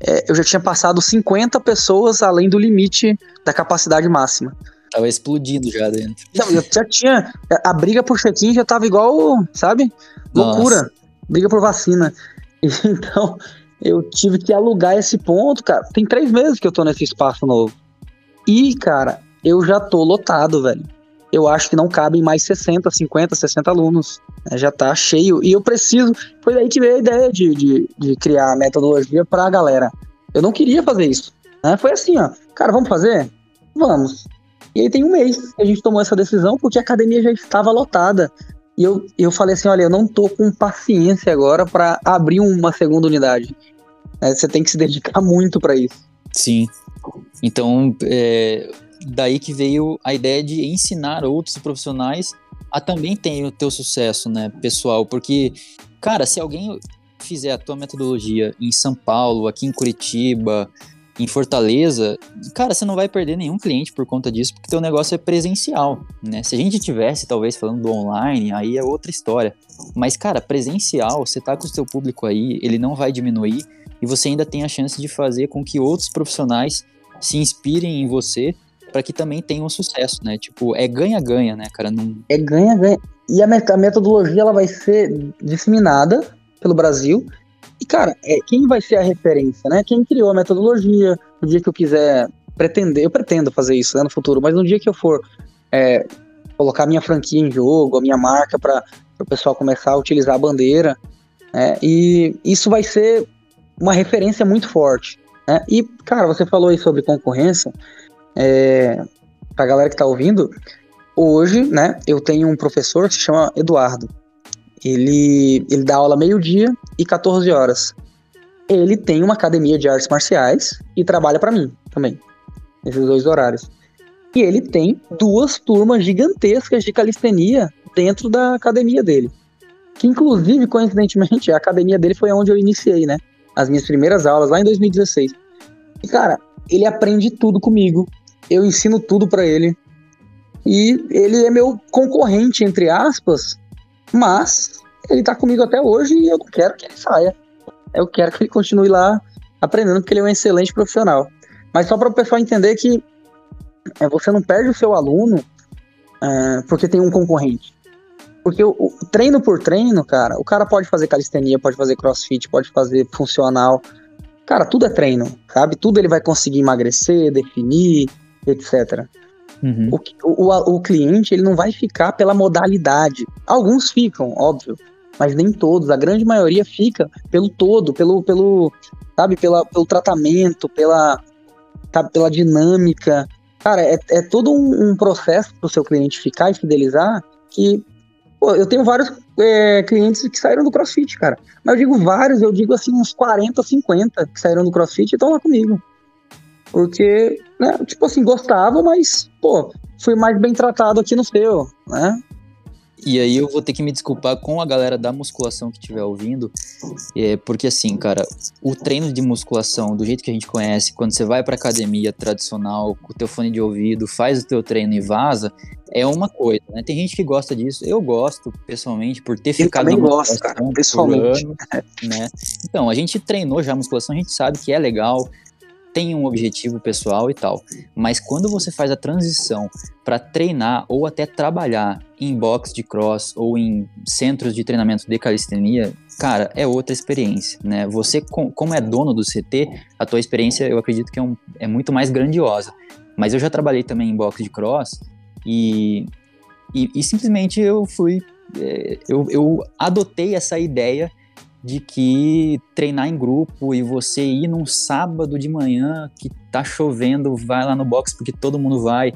Speaker 2: é, eu já tinha passado 50 pessoas além do limite da capacidade máxima.
Speaker 1: Tava explodindo já dentro.
Speaker 2: Não, eu já tinha. A briga por check-in já tava igual, sabe? Loucura. Nossa. Briga por vacina. Então, eu tive que alugar esse ponto, cara. Tem três meses que eu tô nesse espaço novo. E, cara, eu já tô lotado, velho. Eu acho que não cabem mais 60, 50, 60 alunos. Né? Já tá cheio. E eu preciso. Foi daí que veio a ideia de, de, de criar a metodologia pra galera. Eu não queria fazer isso. Né? Foi assim, ó. Cara, vamos fazer? Vamos. E aí tem um mês que a gente tomou essa decisão porque a academia já estava lotada. E eu, eu falei assim, olha, eu não tô com paciência agora para abrir uma segunda unidade. É, você tem que se dedicar muito para isso.
Speaker 1: Sim. Então, é, daí que veio a ideia de ensinar outros profissionais a também ter o teu sucesso, né, pessoal? Porque, cara, se alguém fizer a tua metodologia em São Paulo, aqui em Curitiba, em Fortaleza, cara, você não vai perder nenhum cliente por conta disso, porque teu negócio é presencial, né? Se a gente tivesse, talvez, falando do online, aí é outra história. Mas, cara, presencial, você tá com o seu público aí, ele não vai diminuir, e você ainda tem a chance de fazer com que outros profissionais se inspirem em você para que também tenham sucesso, né? Tipo, é ganha-ganha, né, cara? Não...
Speaker 2: É ganha-ganha. E a metodologia ela vai ser disseminada pelo Brasil. E, cara, é, quem vai ser a referência, né? Quem criou a metodologia, no dia que eu quiser pretender, eu pretendo fazer isso né, no futuro, mas no dia que eu for é, colocar minha franquia em jogo, a minha marca para o pessoal começar a utilizar a bandeira, né, e isso vai ser uma referência muito forte. Né? E, cara, você falou aí sobre concorrência. É, pra galera que tá ouvindo, hoje, né, eu tenho um professor que se chama Eduardo. Ele, ele dá aula meio-dia e 14 horas. Ele tem uma academia de artes marciais e trabalha para mim também, nesses dois horários. E ele tem duas turmas gigantescas de calistenia dentro da academia dele. Que, inclusive, coincidentemente, a academia dele foi onde eu iniciei, né? As minhas primeiras aulas, lá em 2016. E, cara, ele aprende tudo comigo eu ensino tudo para ele. E ele é meu concorrente, entre aspas, mas ele tá comigo até hoje e eu não quero que ele saia. Eu quero que ele continue lá aprendendo, porque ele é um excelente profissional. Mas só para o pessoal entender que é, você não perde o seu aluno é, porque tem um concorrente. Porque o, o, treino por treino, cara, o cara pode fazer calistenia, pode fazer crossfit, pode fazer funcional. Cara, tudo é treino, sabe? Tudo ele vai conseguir emagrecer, definir, etc. Uhum. O, o, o, cliente ele não vai ficar pela modalidade. Alguns ficam, óbvio, mas nem todos. A grande maioria fica pelo todo, pelo, pelo sabe, pela, pelo tratamento, pela, sabe, pela dinâmica. Cara, é, é todo um, um processo para o seu cliente ficar e fidelizar que pô, eu tenho vários é, clientes que saíram do CrossFit, cara. Mas eu digo vários, eu digo assim uns 40, 50 que saíram do CrossFit e estão lá comigo. Porque, né, tipo assim, gostava, mas, pô, fui mais bem tratado aqui no seu, né?
Speaker 1: E aí eu vou ter que me desculpar com a galera da musculação que estiver ouvindo, é, porque assim, cara, o treino de musculação, do jeito que a gente conhece, quando você vai pra academia tradicional, com o teu fone de ouvido, faz o teu treino e vaza, é uma coisa, né? Tem gente que gosta disso, eu gosto, pessoalmente, por ter eu ficado
Speaker 2: também gosto, cara, pessoalmente. Ano,
Speaker 1: né? Então, a gente treinou já a musculação, a gente sabe que é legal, tem um objetivo pessoal e tal. Mas quando você faz a transição para treinar ou até trabalhar em box de cross ou em centros de treinamento de calistenia, cara, é outra experiência, né? Você, como é dono do CT, a tua experiência eu acredito que é, um, é muito mais grandiosa. Mas eu já trabalhei também em box de cross e, e, e simplesmente eu fui. É, eu, eu adotei essa ideia de que treinar em grupo e você ir num sábado de manhã que tá chovendo, vai lá no box porque todo mundo vai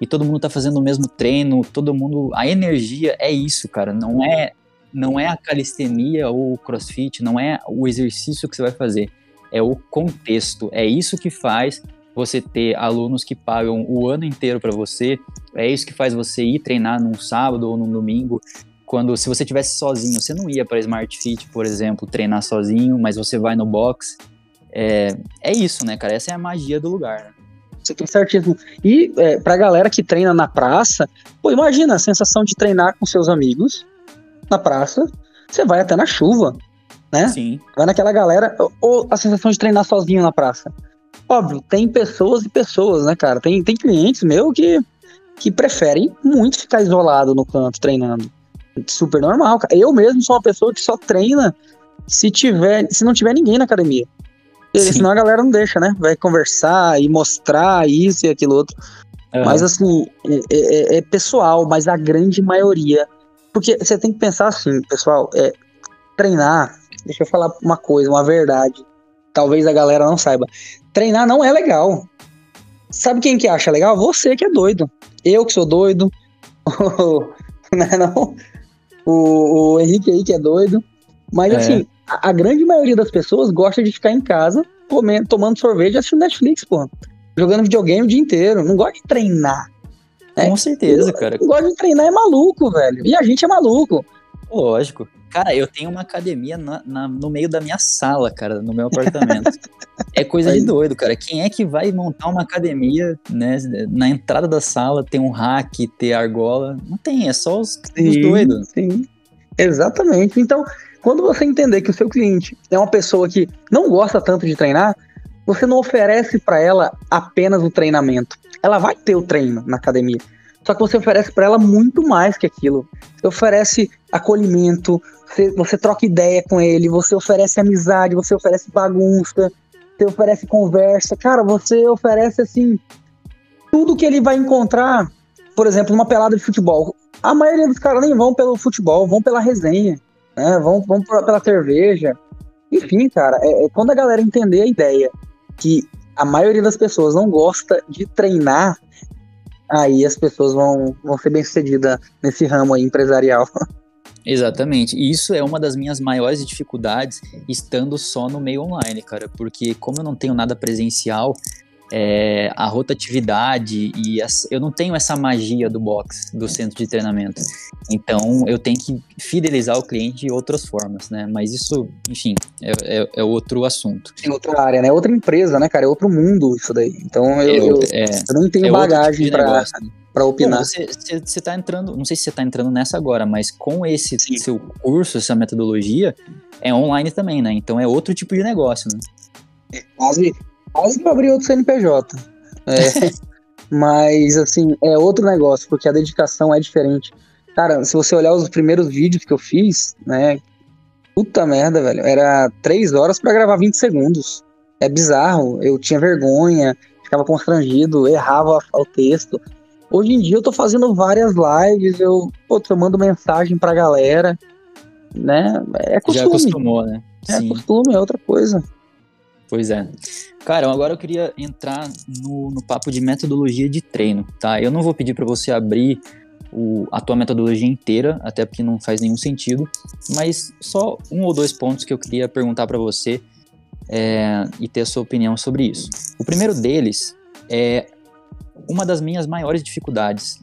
Speaker 1: e todo mundo tá fazendo o mesmo treino, todo mundo, a energia é isso, cara, não é não é a calistenia ou o crossfit, não é o exercício que você vai fazer, é o contexto, é isso que faz você ter alunos que pagam o ano inteiro para você, é isso que faz você ir treinar num sábado ou num domingo. Quando se você tivesse sozinho, você não ia para Smart Fit, por exemplo, treinar sozinho, mas você vai no box. É, é isso, né, cara? Essa é a magia do lugar. Né?
Speaker 2: Você tem certíssimo. E é, pra galera que treina na praça, pô, imagina a sensação de treinar com seus amigos na praça. Você vai até na chuva, né?
Speaker 1: Sim.
Speaker 2: Vai naquela galera. Ou a sensação de treinar sozinho na praça. Óbvio, tem pessoas e pessoas, né, cara? Tem, tem clientes meu que, que preferem muito ficar isolado no canto treinando. Super normal, cara. Eu mesmo sou uma pessoa que só treina se tiver, se não tiver ninguém na academia. Sim. Senão a galera não deixa, né? Vai conversar e mostrar isso e aquilo outro. Uhum. Mas assim, é, é, é, pessoal, mas a grande maioria. Porque você tem que pensar assim, pessoal, é, treinar, deixa eu falar uma coisa, uma verdade. Talvez a galera não saiba. Treinar não é legal. Sabe quem que acha legal? Você que é doido. Eu que sou doido. não é não? O, o Henrique aí que é doido. Mas é. assim, a, a, grande maioria das pessoas gosta de ficar em casa comendo, tomando sorvete e assistindo Netflix, pô. Jogando videogame o dia inteiro. Não gosta de treinar.
Speaker 1: Né? Com certeza, cara.
Speaker 2: Não gosta de treinar é maluco, velho. E a gente é maluco.
Speaker 1: Lógico. Cara, eu tenho uma academia na, na, no meio da minha sala, cara, no meu apartamento. é coisa de doido, cara. Quem é que vai montar uma academia, né? Na entrada da sala tem um rack, ter argola. Não tem, é só os, sim, os doidos.
Speaker 2: Sim, exatamente. Então, quando você entender que o seu cliente é uma pessoa que não gosta tanto de treinar, você não oferece para ela apenas o treinamento. Ela vai ter o treino na academia. Só que você oferece para ela muito mais que aquilo. Você oferece acolhimento, você, você, troca ideia com ele, você oferece amizade, você oferece bagunça, você oferece conversa. Cara, você oferece assim tudo que ele vai encontrar, por exemplo, numa pelada de futebol. A maioria dos caras nem vão pelo futebol, vão pela resenha né? Vamos, vamos pela cerveja. Enfim, cara, é, é quando a galera entender a ideia que a maioria das pessoas não gosta de treinar, aí as pessoas vão, vão ser bem-sucedidas nesse ramo aí empresarial.
Speaker 1: Exatamente. E isso é uma das minhas maiores dificuldades estando só no meio online, cara. Porque como eu não tenho nada presencial, é, a rotatividade e as, eu não tenho essa magia do box, do centro de treinamento. Então eu tenho que fidelizar o cliente de outras formas, né? Mas isso, enfim, é, é, é outro assunto.
Speaker 2: Tem outra área, né? Outra empresa, né, cara? É outro mundo isso daí. Então eu, eu, é, eu não tenho é bagagem tipo para para opinar. Bom,
Speaker 1: você, você tá entrando, não sei se você está entrando nessa agora, mas com esse Sim. seu curso, essa metodologia, é online também, né? Então é outro tipo de negócio, né?
Speaker 2: É quase, quase que eu abri outro CNPJ. É, mas, assim, é outro negócio, porque a dedicação é diferente. Cara, se você olhar os primeiros vídeos que eu fiz, né? Puta merda, velho. Era três horas para gravar 20 segundos. É bizarro. Eu tinha vergonha, ficava constrangido, errava o texto. Hoje em dia eu tô fazendo várias lives, eu, eu mando mensagem pra galera, né? É costume. Já
Speaker 1: acostumou, né?
Speaker 2: É Sim. costume, é outra coisa.
Speaker 1: Pois é. Cara, agora eu queria entrar no, no papo de metodologia de treino, tá? Eu não vou pedir para você abrir o, a tua metodologia inteira, até porque não faz nenhum sentido, mas só um ou dois pontos que eu queria perguntar para você é, e ter a sua opinião sobre isso. O primeiro deles é uma das minhas maiores dificuldades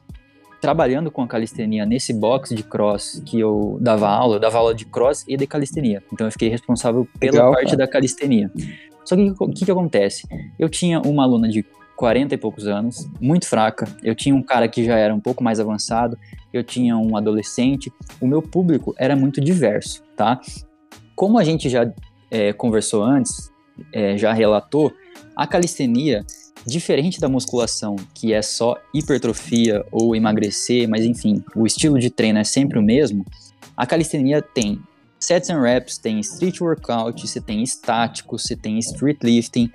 Speaker 1: trabalhando com a calistenia nesse box de cross que eu dava aula, eu dava aula de cross e de calistenia. Então eu fiquei responsável pela Legal, parte cara. da calistenia. Só que o que, que acontece? Eu tinha uma aluna de 40 e poucos anos, muito fraca. Eu tinha um cara que já era um pouco mais avançado. Eu tinha um adolescente. O meu público era muito diverso, tá? Como a gente já é, conversou antes, é, já relatou, a calistenia, diferente da musculação, que é só hipertrofia ou emagrecer, mas enfim, o estilo de treino é sempre o mesmo, a calistenia tem sets and reps, tem street workout, você tem estático, você tem street lifting.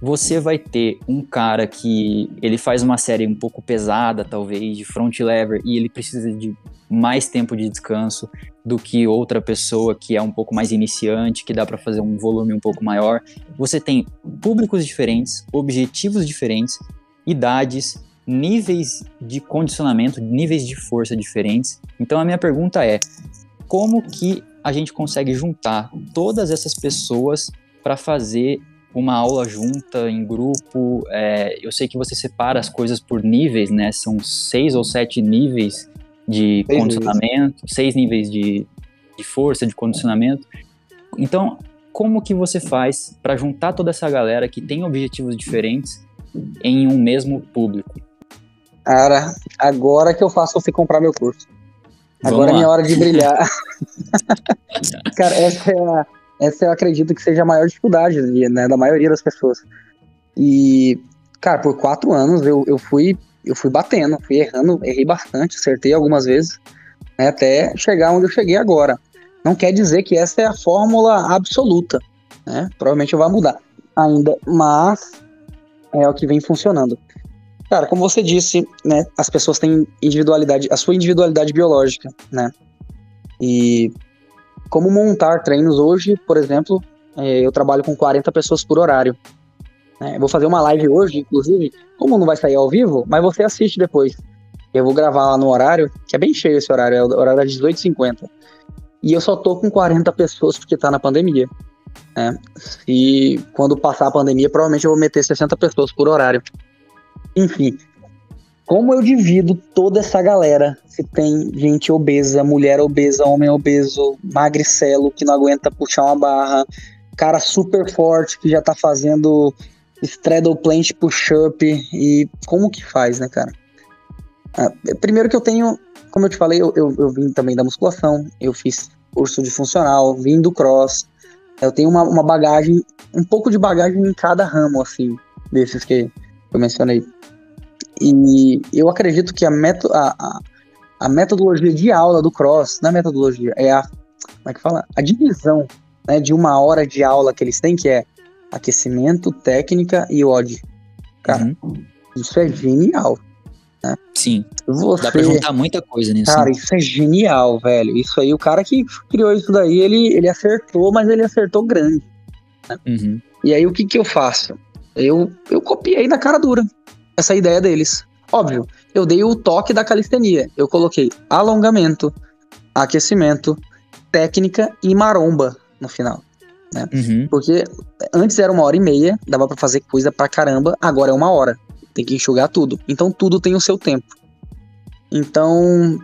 Speaker 1: Você vai ter um cara que ele faz uma série um pouco pesada, talvez, de front lever, e ele precisa de mais tempo de descanso do que outra pessoa que é um pouco mais iniciante, que dá para fazer um volume um pouco maior. Você tem públicos diferentes, objetivos diferentes, idades, níveis de condicionamento, níveis de força diferentes. Então a minha pergunta é: como que a gente consegue juntar todas essas pessoas para fazer uma aula junta, em grupo? É, eu sei que você separa as coisas por níveis, né? São seis ou sete níveis de seis condicionamento, níveis. seis níveis de, de força, de condicionamento. Então, como que você faz para juntar toda essa galera que tem objetivos diferentes em um mesmo público?
Speaker 2: Cara, agora que eu faço você comprar meu curso. Agora é minha hora de brilhar. Cara, essa é a, essa eu acredito que seja a maior dificuldade né, da maioria das pessoas. E, cara, por quatro anos eu, eu fui eu fui batendo, fui errando, errei bastante, acertei algumas vezes, né, até chegar onde eu cheguei agora. Não quer dizer que essa é a fórmula absoluta, né? Provavelmente vai mudar ainda, mas é o que vem funcionando. Cara, como você disse, né, as pessoas têm individualidade, a sua individualidade biológica, né? E como montar treinos hoje, por exemplo, é, eu trabalho com 40 pessoas por horário. Né? vou fazer uma live hoje, inclusive, como não vai sair ao vivo, mas você assiste depois. Eu vou gravar lá no horário, que é bem cheio esse horário, é o horário das 18h50. E eu só tô com 40 pessoas porque tá na pandemia. Né? E quando passar a pandemia, provavelmente eu vou meter 60 pessoas por horário. Enfim, como eu divido toda essa galera? Se tem gente obesa, mulher obesa, homem obeso, magricelo que não aguenta puxar uma barra, cara super forte que já tá fazendo straddle plant push-up e como que faz, né, cara? Ah, primeiro que eu tenho, como eu te falei, eu, eu, eu, vim também da musculação, eu fiz curso de funcional, vim do cross, eu tenho uma, uma bagagem, um pouco de bagagem em cada ramo, assim, desses que eu mencionei. E eu acredito que a, meto, a, a, a, metodologia de aula do cross, não é metodologia, é a, como é que fala? A divisão né, de uma hora de aula que eles têm, que é aquecimento, técnica e odd. Cara, uhum. isso é genial. Né?
Speaker 1: Sim. Você, Dá pra juntar muita coisa nisso.
Speaker 2: Cara, isso é genial, velho. Isso aí, o cara que criou isso daí, ele, ele acertou, mas ele acertou grande. Né? Uhum. E aí, o que que eu faço? Eu, eu copiei na cara dura essa ideia deles. Óbvio, eu dei o toque da calistenia. Eu coloquei alongamento, aquecimento, técnica e maromba no final. Né? Uhum. Porque antes era uma hora e meia, dava para fazer coisa pra caramba, agora é uma hora. Tem que enxugar tudo. Então tudo tem o seu tempo. Então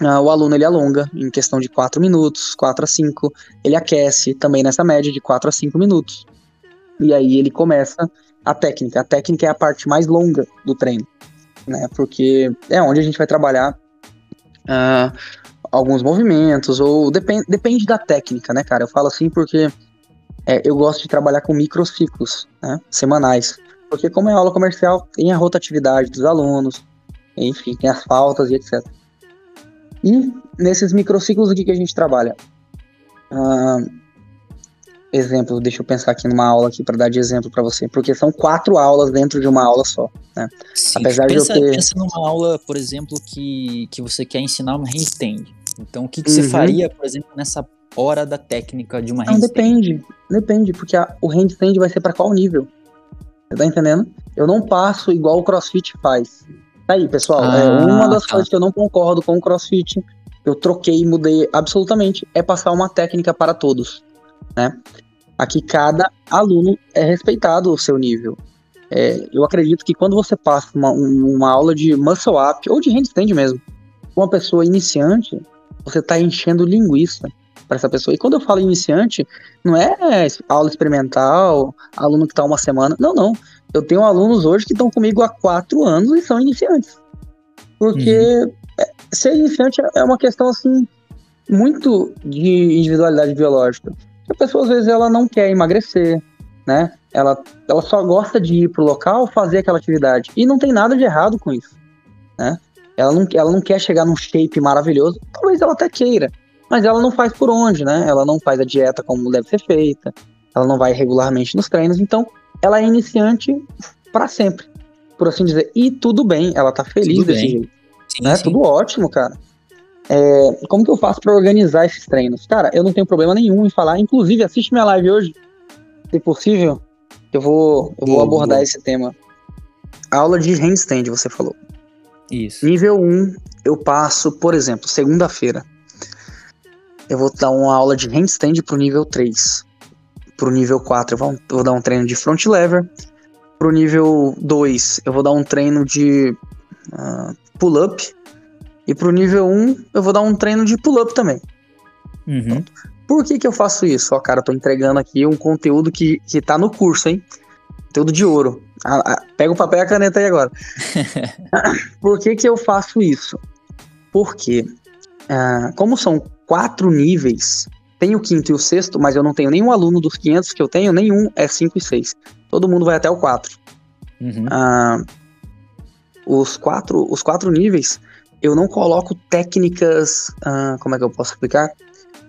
Speaker 2: uh, o aluno ele alonga em questão de 4 minutos, 4 a 5. Ele aquece também nessa média de 4 a 5 minutos. E aí ele começa a técnica. A técnica é a parte mais longa do treino, né? Porque é onde a gente vai trabalhar uh, alguns movimentos, ou depend, depende da técnica, né, cara? Eu falo assim porque é, eu gosto de trabalhar com microciclos, né, semanais. Porque como é aula comercial, tem a rotatividade dos alunos, enfim, tem as faltas e etc. E nesses microciclos, o que, que a gente trabalha? Uh, exemplo, deixa eu pensar aqui numa aula aqui para dar de exemplo para você, porque são quatro aulas dentro de uma aula só, né?
Speaker 1: Sim, Apesar pensa, de eu ter... pensa numa aula, por exemplo, que, que você quer ensinar uma handstand. Então, o que, que uhum. você faria, por exemplo, nessa hora da técnica de uma
Speaker 2: handstand? Não, depende, depende, porque a, o handstand vai ser para qual nível? Você tá entendendo? Eu não passo igual o CrossFit faz. Tá aí, pessoal, é ah, é uma das tá. coisas que eu não concordo com o CrossFit, eu troquei e mudei absolutamente, é passar uma técnica para todos né? Aqui cada aluno é respeitado o seu nível. É, eu acredito que quando você passa uma, uma aula de muscle up ou de handstand mesmo, com uma pessoa iniciante, você está enchendo linguiça para essa pessoa. E quando eu falo iniciante, não é aula experimental, aluno que está uma semana. Não, não. Eu tenho alunos hoje que estão comigo há quatro anos e são iniciantes. Porque uhum. É, ser iniciante é uma questão assim muito de individualidade biológica. A pessoa às vezes ela não quer emagrecer, né? Ela, ela só gosta de ir pro local fazer aquela atividade. E não tem nada de errado com isso, né? Ela não, ela não quer chegar num shape maravilhoso, talvez ela até queira, mas ela não faz por onde, né? Ela não faz a dieta como deve ser feita, ela não vai regularmente nos treinos, então ela é iniciante para sempre, por assim dizer. E tudo bem, ela tá feliz tudo desse bem. jeito. Sim, né? Sim. Tudo ótimo, cara. É, como que eu faço para organizar esses treinos? Cara, eu não tenho problema nenhum em falar. Inclusive, assiste minha live hoje, se possível. Eu vou, eu vou abordar esse tema. Aula de handstand, você falou.
Speaker 1: Isso.
Speaker 2: Nível 1, eu passo, por exemplo, segunda-feira. Eu vou dar uma aula de handstand pro nível 3. pro nível 4 eu vou, eu vou dar um treino de front lever. Pro nível 2 eu vou dar um treino de uh, pull-up. E pro nível 1 eu vou dar um treino de pull-up também.
Speaker 1: Uhum.
Speaker 2: Por que que eu faço isso? Ó, cara, eu tô entregando aqui um conteúdo que, que tá no curso, hein? Conteúdo de ouro. Ah, ah, pega o papel e a caneta aí agora. Por que que eu faço isso? Porque, ah, como são quatro níveis, tem o quinto e o sexto, mas eu não tenho nenhum aluno dos 500 que eu tenho, nenhum é 5 e 6. Todo mundo vai até o 4.
Speaker 1: Uhum.
Speaker 2: Os, quatro, os quatro níveis, eu não coloco técnicas, ah, como é que eu posso explicar?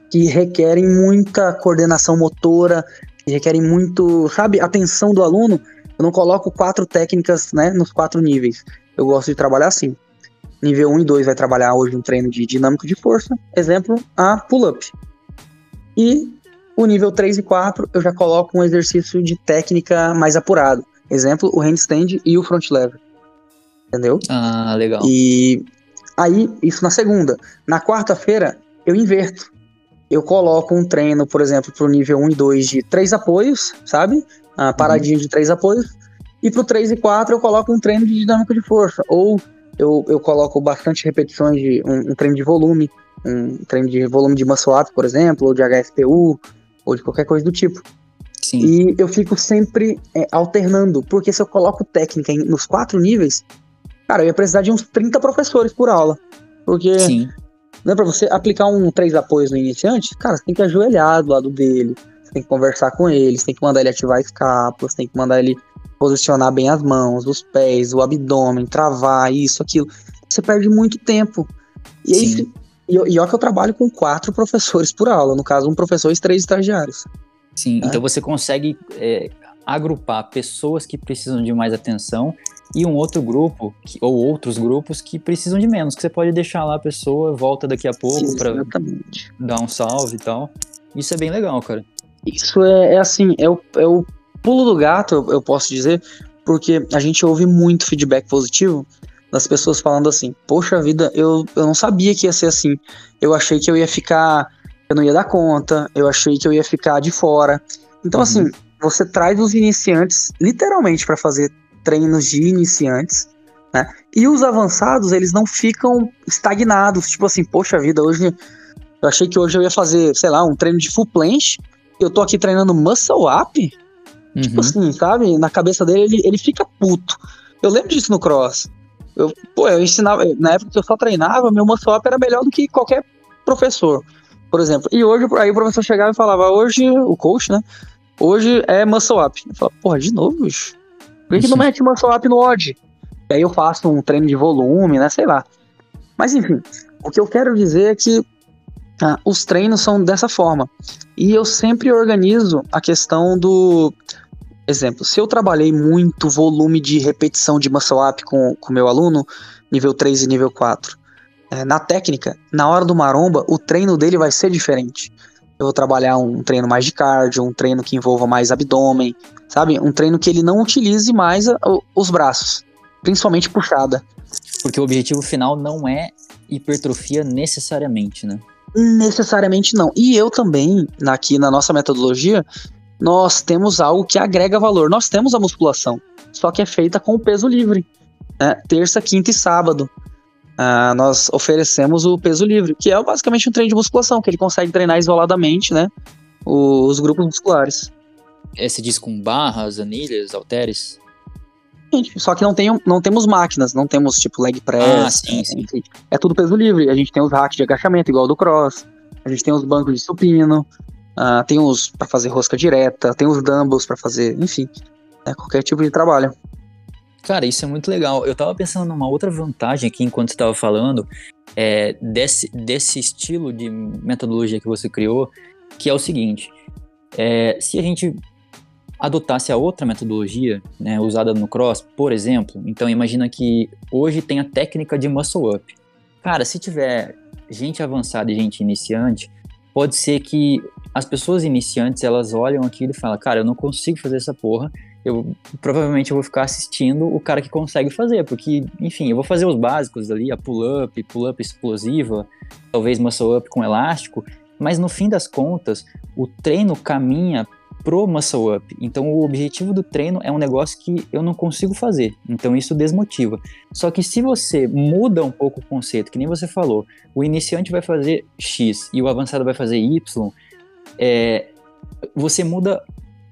Speaker 2: Que requerem muita coordenação motora, que requerem muito, sabe, atenção do aluno. Eu não coloco quatro técnicas né, nos quatro níveis. Eu gosto de trabalhar assim. Nível 1 e 2 vai trabalhar hoje um treino de dinâmico de força, exemplo, a pull-up. E o nível 3 e 4 eu já coloco um exercício de técnica mais apurado. Exemplo, o handstand e o front lever. Entendeu?
Speaker 1: Ah, legal.
Speaker 2: E aí, isso na segunda. Na quarta-feira, eu inverto. Eu coloco um treino, por exemplo, pro nível 1 e 2 de três apoios, sabe? Ah, paradinho de três apoios. E pro 3 e 4 eu coloco um treino de dinâmica de força. Ou eu, eu coloco bastante repetições de um, um treino de volume, um treino de volume de muscle up, por exemplo, ou de HSPU, ou de qualquer coisa do tipo.
Speaker 1: Sim.
Speaker 2: E eu fico sempre é, alternando, porque se eu coloco técnica em- nos quatro níveis, cara, eu ia precisar de uns 30 professores por aula. Porque
Speaker 1: Sim.
Speaker 2: não é pra você aplicar um três apoios no iniciante, cara, você tem que ajoelhar do lado dele, você tem que conversar com ele, você tem que mandar ele ativar a escápula, você tem que mandar ele posicionar bem as mãos, os pés, o abdômen, travar, isso, aquilo. Você perde muito tempo. E aí,
Speaker 1: Sim.
Speaker 2: se- e, e ó que eu trabalho com quatro professores por aula, no caso, um professor e três estagiários.
Speaker 1: Sim,
Speaker 2: né?
Speaker 1: então você consegue é, agrupar pessoas que precisam de mais atenção e um outro grupo, que- ou outros grupos que precisam de menos, que você pode deixar lá a pessoa, volta daqui a pouco para dar um salve e tal. Isso é bem legal, cara.
Speaker 2: Isso é, é assim, é o, é o pulo do gato, eu, eu posso dizer, porque a gente ouve muito feedback positivo das pessoas falando assim, poxa vida, eu, eu não sabia que ia ser assim. Eu achei que eu ia ficar, eu não ia dar conta, eu achei que eu ia ficar de fora. Então,
Speaker 1: Uhum.
Speaker 2: assim, você traz os iniciantes literalmente para fazer treinos de iniciantes, né? E os avançados, eles não ficam estagnados, tipo assim, poxa vida, hoje eu achei que hoje eu ia fazer, sei lá, um treino de full planche, eu tô aqui treinando muscle up, Tipo
Speaker 1: Uhum.
Speaker 2: assim, sabe? Na cabeça dele, ele, ele fica puto. Eu lembro disso no cross. Eu, pô, eu ensinava, na época que eu só treinava, meu muscle up era melhor do que qualquer professor, por exemplo. E hoje, aí o professor chegava e falava, hoje, o coach, né? Hoje é muscle up. Eu falava, porra, de novo, bicho? Por que, que não mete muscle up no odd? E aí eu faço um treino de volume, né? Sei lá. Mas enfim, o que eu quero dizer é que ah, os treinos são dessa forma. E eu sempre organizo a questão do. Exemplo, se eu trabalhei muito volume de repetição de muscle up com o meu aluno, nível 3 e nível 4, é, na técnica, na hora do maromba, o treino dele vai ser diferente. Eu vou trabalhar um treino mais de cardio, um treino que envolva mais abdômen, sabe? Um treino que ele não utilize mais a- o- os braços, principalmente puxada.
Speaker 1: Porque o objetivo final não é hipertrofia necessariamente, né?
Speaker 2: Necessariamente não. E eu também, aqui na nossa metodologia, nós temos algo que agrega valor. Nós temos a musculação, só que é feita com o peso livre. né? Terça, quinta e sábado. Ah, nós oferecemos o peso livre, que é basicamente um treino de musculação, que ele consegue treinar isoladamente, né? Os grupos musculares.
Speaker 1: É, você diz com barras, anilhas, halteres?
Speaker 2: Gente, Só que não, tem, não temos máquinas, não temos tipo leg press.
Speaker 1: Ah, sim,
Speaker 2: é,
Speaker 1: sim.
Speaker 2: É tudo peso livre. A gente tem os racks de agachamento, igual do cross. A gente tem os bancos de supino. ah, tem os para fazer rosca direta. Tem os dumbbells para fazer, enfim. né, qualquer tipo de trabalho.
Speaker 1: Cara, isso é muito legal. Eu tava pensando numa outra vantagem aqui enquanto você tava falando, é, desse, desse estilo de metodologia que você criou, que é o seguinte: é, se a gente adotasse a outra metodologia, né, usada no cross, por exemplo, então imagina que hoje tem a técnica de muscle up. Cara, se tiver gente avançada e gente iniciante, pode ser que as pessoas iniciantes elas olham aquilo e falam, cara, eu não consigo fazer essa porra, eu provavelmente eu vou ficar assistindo o cara que consegue fazer, porque, enfim, eu vou fazer os básicos ali, a pull-up, pull-up explosiva, talvez muscle up com elástico, mas no fim das contas, o treino caminha pro muscle up. Então o objetivo do treino é um negócio que eu não consigo fazer. Então isso desmotiva. Só que se você muda um pouco o conceito, que nem você falou, o iniciante vai fazer X e o avançado vai fazer Y, é, você muda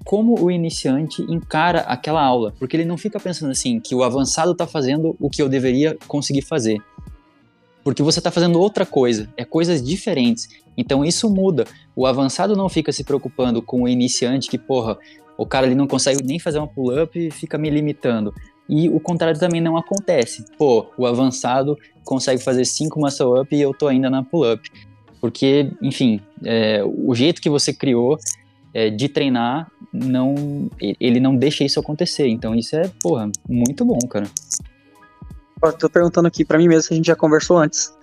Speaker 1: como o iniciante encara aquela aula, porque ele não fica pensando assim que o avançado está fazendo o que eu deveria conseguir fazer. Porque você está fazendo outra coisa, é coisas diferentes. Então isso muda. O avançado não fica se preocupando com o iniciante que, porra, o cara ali não consegue nem fazer uma pull-up e fica me limitando. E o contrário também não acontece. Pô, o avançado consegue fazer cinco muscle-up e eu tô ainda na pull-up. Porque, enfim, é, o jeito que você criou é, de treinar, não, ele não deixa isso acontecer. Então isso é, porra, muito bom, cara.
Speaker 2: Eu tô perguntando aqui para mim mesmo se a gente já conversou antes.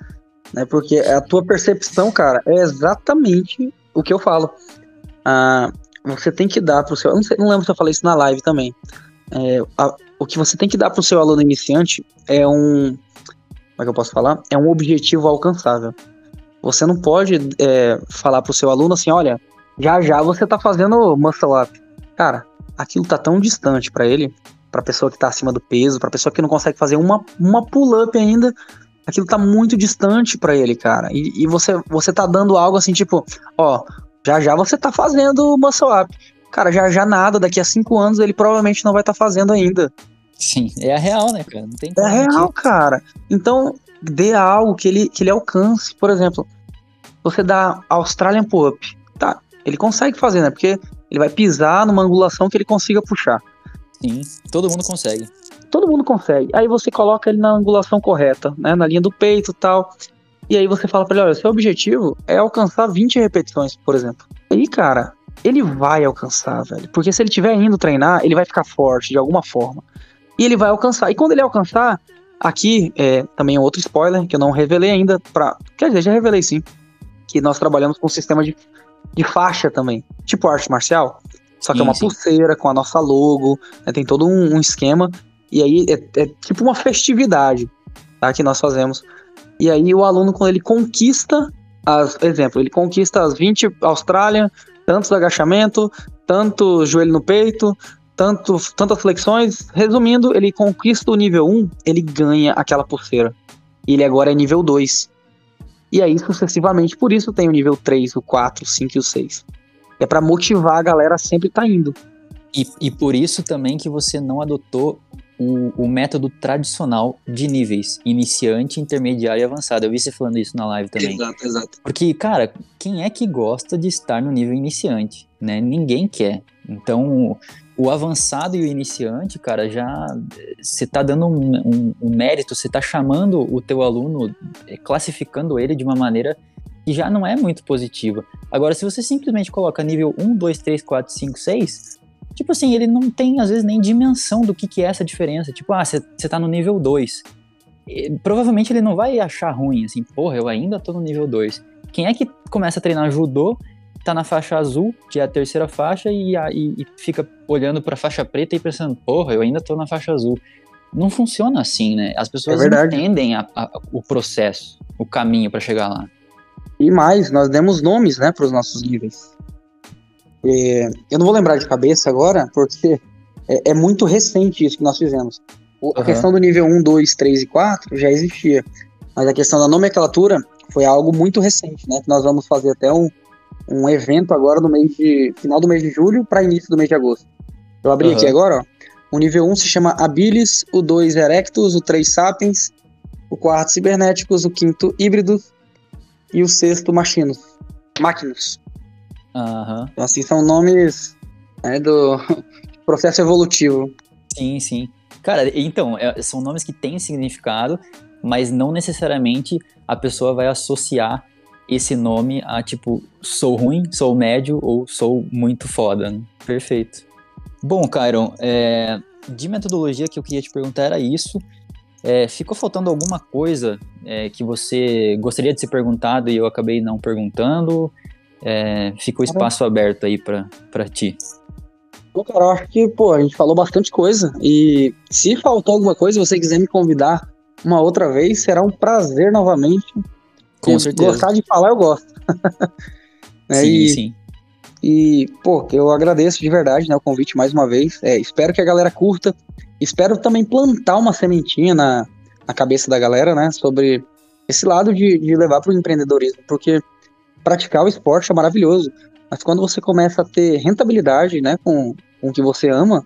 Speaker 2: Né, porque a tua percepção, cara, é exatamente o que eu falo. Ah, você tem que dar pro seu. Eu não, sei, não lembro se eu falei isso na live também. É, a, o que você tem que dar pro seu aluno iniciante é um. Como é que eu posso falar? É um objetivo alcançável. Você não pode é, falar pro seu aluno assim: olha, já já você tá fazendo muscle up. Cara, aquilo tá tão distante para ele, pra pessoa que tá acima do peso, pra pessoa que não consegue fazer uma, uma pull-up ainda, aquilo tá muito distante para ele, cara. E, e, você, você tá dando algo assim, tipo, ó, já já você tá fazendo muscle up. Cara, já já nada, daqui a cinco anos ele provavelmente não vai estar tá fazendo ainda.
Speaker 1: Sim, é a real, né, cara? Não tem
Speaker 2: É a real, cara. Então, dê algo que ele, que ele alcance. Por exemplo, você dá Australian Pull-Up. Ele consegue fazer, né? Porque ele vai pisar numa angulação que ele consiga puxar.
Speaker 1: Sim, todo mundo consegue.
Speaker 2: Todo mundo consegue. Aí você coloca ele na angulação correta, né? Na linha do peito e tal. E aí você fala pra ele, olha, seu objetivo é alcançar 20 repetições, por exemplo. Aí, cara, ele vai alcançar, velho. Porque se ele estiver indo treinar, ele vai ficar forte de alguma forma. E ele vai alcançar. E quando ele alcançar, aqui é também é outro spoiler que eu não revelei ainda pra. Quer dizer, já revelei sim. Que nós trabalhamos com um sistema de de faixa também, tipo arte marcial. Só que sim, é uma sim. pulseira com a nossa logo, né, tem todo um, um, esquema. E aí é, é, tipo uma festividade tá, que nós fazemos. E aí o aluno, quando ele conquista, as, exemplo, ele conquista as 20 Austrália, tantos agachamento, tanto joelho no peito, tanto, tantas flexões. Resumindo, ele conquista o nível 1, ele ganha aquela pulseira. E ele agora é nível 2. E aí sucessivamente, por isso tem o nível 3, o 4, o 5 e o 6. É para motivar a galera a sempre tá indo.
Speaker 1: E, e por isso também que você não adotou o, o, método tradicional de níveis, iniciante, intermediário e avançado. Eu vi você falando isso na live também.
Speaker 2: Exato, exato.
Speaker 1: Porque, cara, quem é que gosta de estar no nível iniciante? Né? Ninguém quer. Então, o avançado e o iniciante, cara, já você tá dando um, um, um mérito, você tá chamando o teu aluno, é, classificando ele de uma maneira que já não é muito positiva. Agora, se você simplesmente coloca nível 1, 2, 3, 4, 5, 6, tipo assim, ele não tem, às vezes, nem dimensão do que, que é essa diferença. Tipo, ah, você tá no nível 2. E, provavelmente ele não vai achar ruim, assim, porra, eu ainda tô no nível 2. Quem é que começa a treinar judô tá na faixa azul, que é a terceira faixa, e, e, e fica olhando pra faixa preta e pensando, porra, eu ainda tô na faixa azul. Não funciona assim, né? As pessoas é entendem a, a, o processo, o caminho para chegar lá.
Speaker 2: E mais, nós demos nomes, né, para os nossos níveis. É, eu não vou lembrar de cabeça agora, porque é, é muito recente isso que nós fizemos. O, uhum. A questão do nível 1, 2, 3 e 4 já existia. Mas a questão da nomenclatura foi algo muito recente, né? Que nós vamos fazer até um, um evento agora no mês de. final do mês de julho para início do mês de agosto. Eu abri uhum. aqui agora, ó. O nível 1 se chama Abilis, o 2 Erectus, o 3 Sapiens, o 4 Cibernéticos, o quinto Híbridos e o sexto Machinos. Máquinos.
Speaker 1: Uhum.
Speaker 2: Então, assim, são nomes né, do processo evolutivo.
Speaker 1: Sim, sim. Cara, então, é, são nomes que têm significado, mas não necessariamente a pessoa vai associar esse nome a tipo, sou ruim, sou médio ou sou muito foda. Né? Perfeito. Bom, Kyron, é, de metodologia que eu queria te perguntar era isso. É, ficou faltando alguma coisa é, que você gostaria de ser perguntado e eu acabei não perguntando? É, ficou espaço aberto aí para ti.
Speaker 2: Bom, cara, eu acho que, pô, a gente falou bastante coisa. E se faltou alguma coisa, você quiser me convidar uma outra vez, será um prazer novamente
Speaker 1: com certeza.
Speaker 2: Gostar de falar, eu gosto.
Speaker 1: é, sim, e, sim.
Speaker 2: E, pô, eu agradeço de verdade né, o convite mais uma vez. É, espero que a galera curta. Espero também plantar uma sementinha na, na cabeça da galera, né? Sobre esse lado de, de levar para o empreendedorismo. Porque praticar o esporte é maravilhoso. Mas quando você começa a ter rentabilidade, né, com, com o que você ama,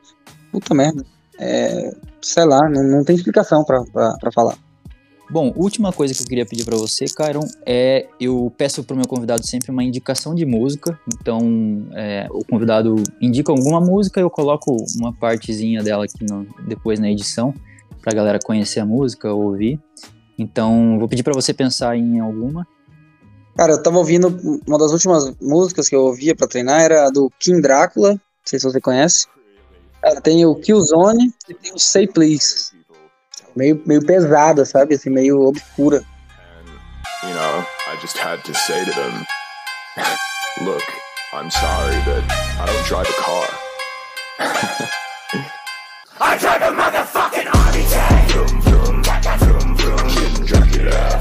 Speaker 2: puta merda. É, sei lá, não, não tem explicação para falar.
Speaker 1: Bom, última coisa que eu queria pedir para você, Cairon, é eu peço para o meu convidado sempre uma indicação de música. Então, é, o convidado indica alguma música, eu coloco uma partezinha dela aqui no, depois na edição para a galera conhecer a música, ouvir. Então, vou pedir para você pensar em alguma.
Speaker 2: Cara, eu tava ouvindo uma das últimas músicas que eu ouvia para treinar era do King Drácula, não sei se você conhece. Cara, tem o Killzone e tem o Say Please meio, meio pesada, sabe? Assim, meio obscura. And, you know, I just had to say to them, look, I'm sorry, but I don't drive a car. I drive a motherfucking army tank! Vroom, vroom, vroom, vroom, Dracula, vroom, vroom.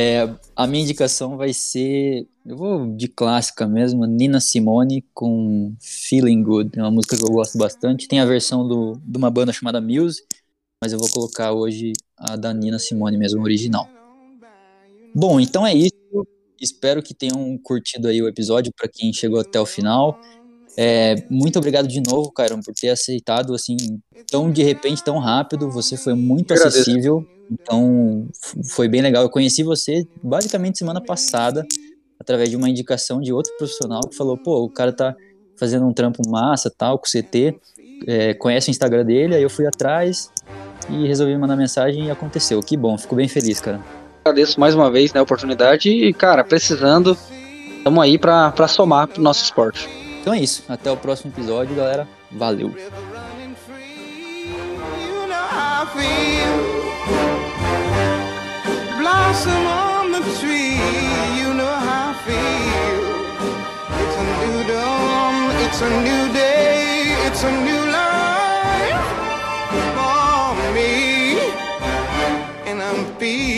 Speaker 1: É, a minha indicação vai ser. Eu vou de clássica mesmo, Nina Simone com Feeling Good. É uma música que eu gosto bastante. Tem a versão do, de uma banda chamada Muse, mas eu vou colocar hoje a da Nina Simone mesmo, original. Bom, então é isso. Espero que tenham curtido aí o episódio para quem chegou até o final. É, muito obrigado de novo, Cairo, por ter aceitado assim tão de repente, tão rápido. Você foi muito acessível, então foi bem legal. Eu conheci você basicamente semana passada através de uma indicação de outro profissional que falou: pô, o cara tá fazendo um trampo massa, tal, com o CT, é, conhece o Instagram dele. Aí eu fui atrás e resolvi mandar mensagem e aconteceu. Que bom, fico bem feliz, cara.
Speaker 2: Agradeço mais uma vez né, a oportunidade e, cara, precisando, estamos aí para somar pro nosso esporte.
Speaker 1: Então é isso. Até o próximo episódio, galera. Valeu. Blossom on the tree, you know how I feel. It's a new dawn, it's a new day, it's a new life for me. And I'm feeling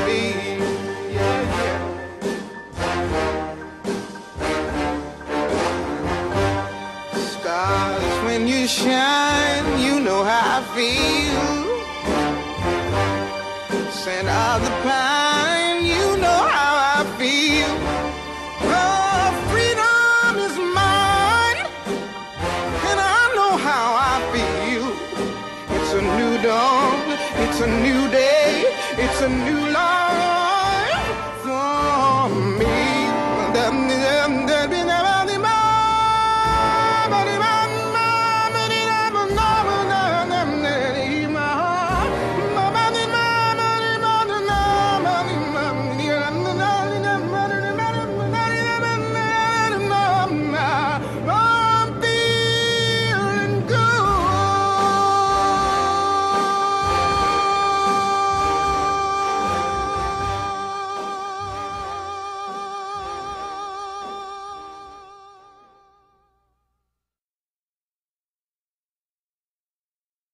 Speaker 1: You shine, you know how I feel. Scent of the pine,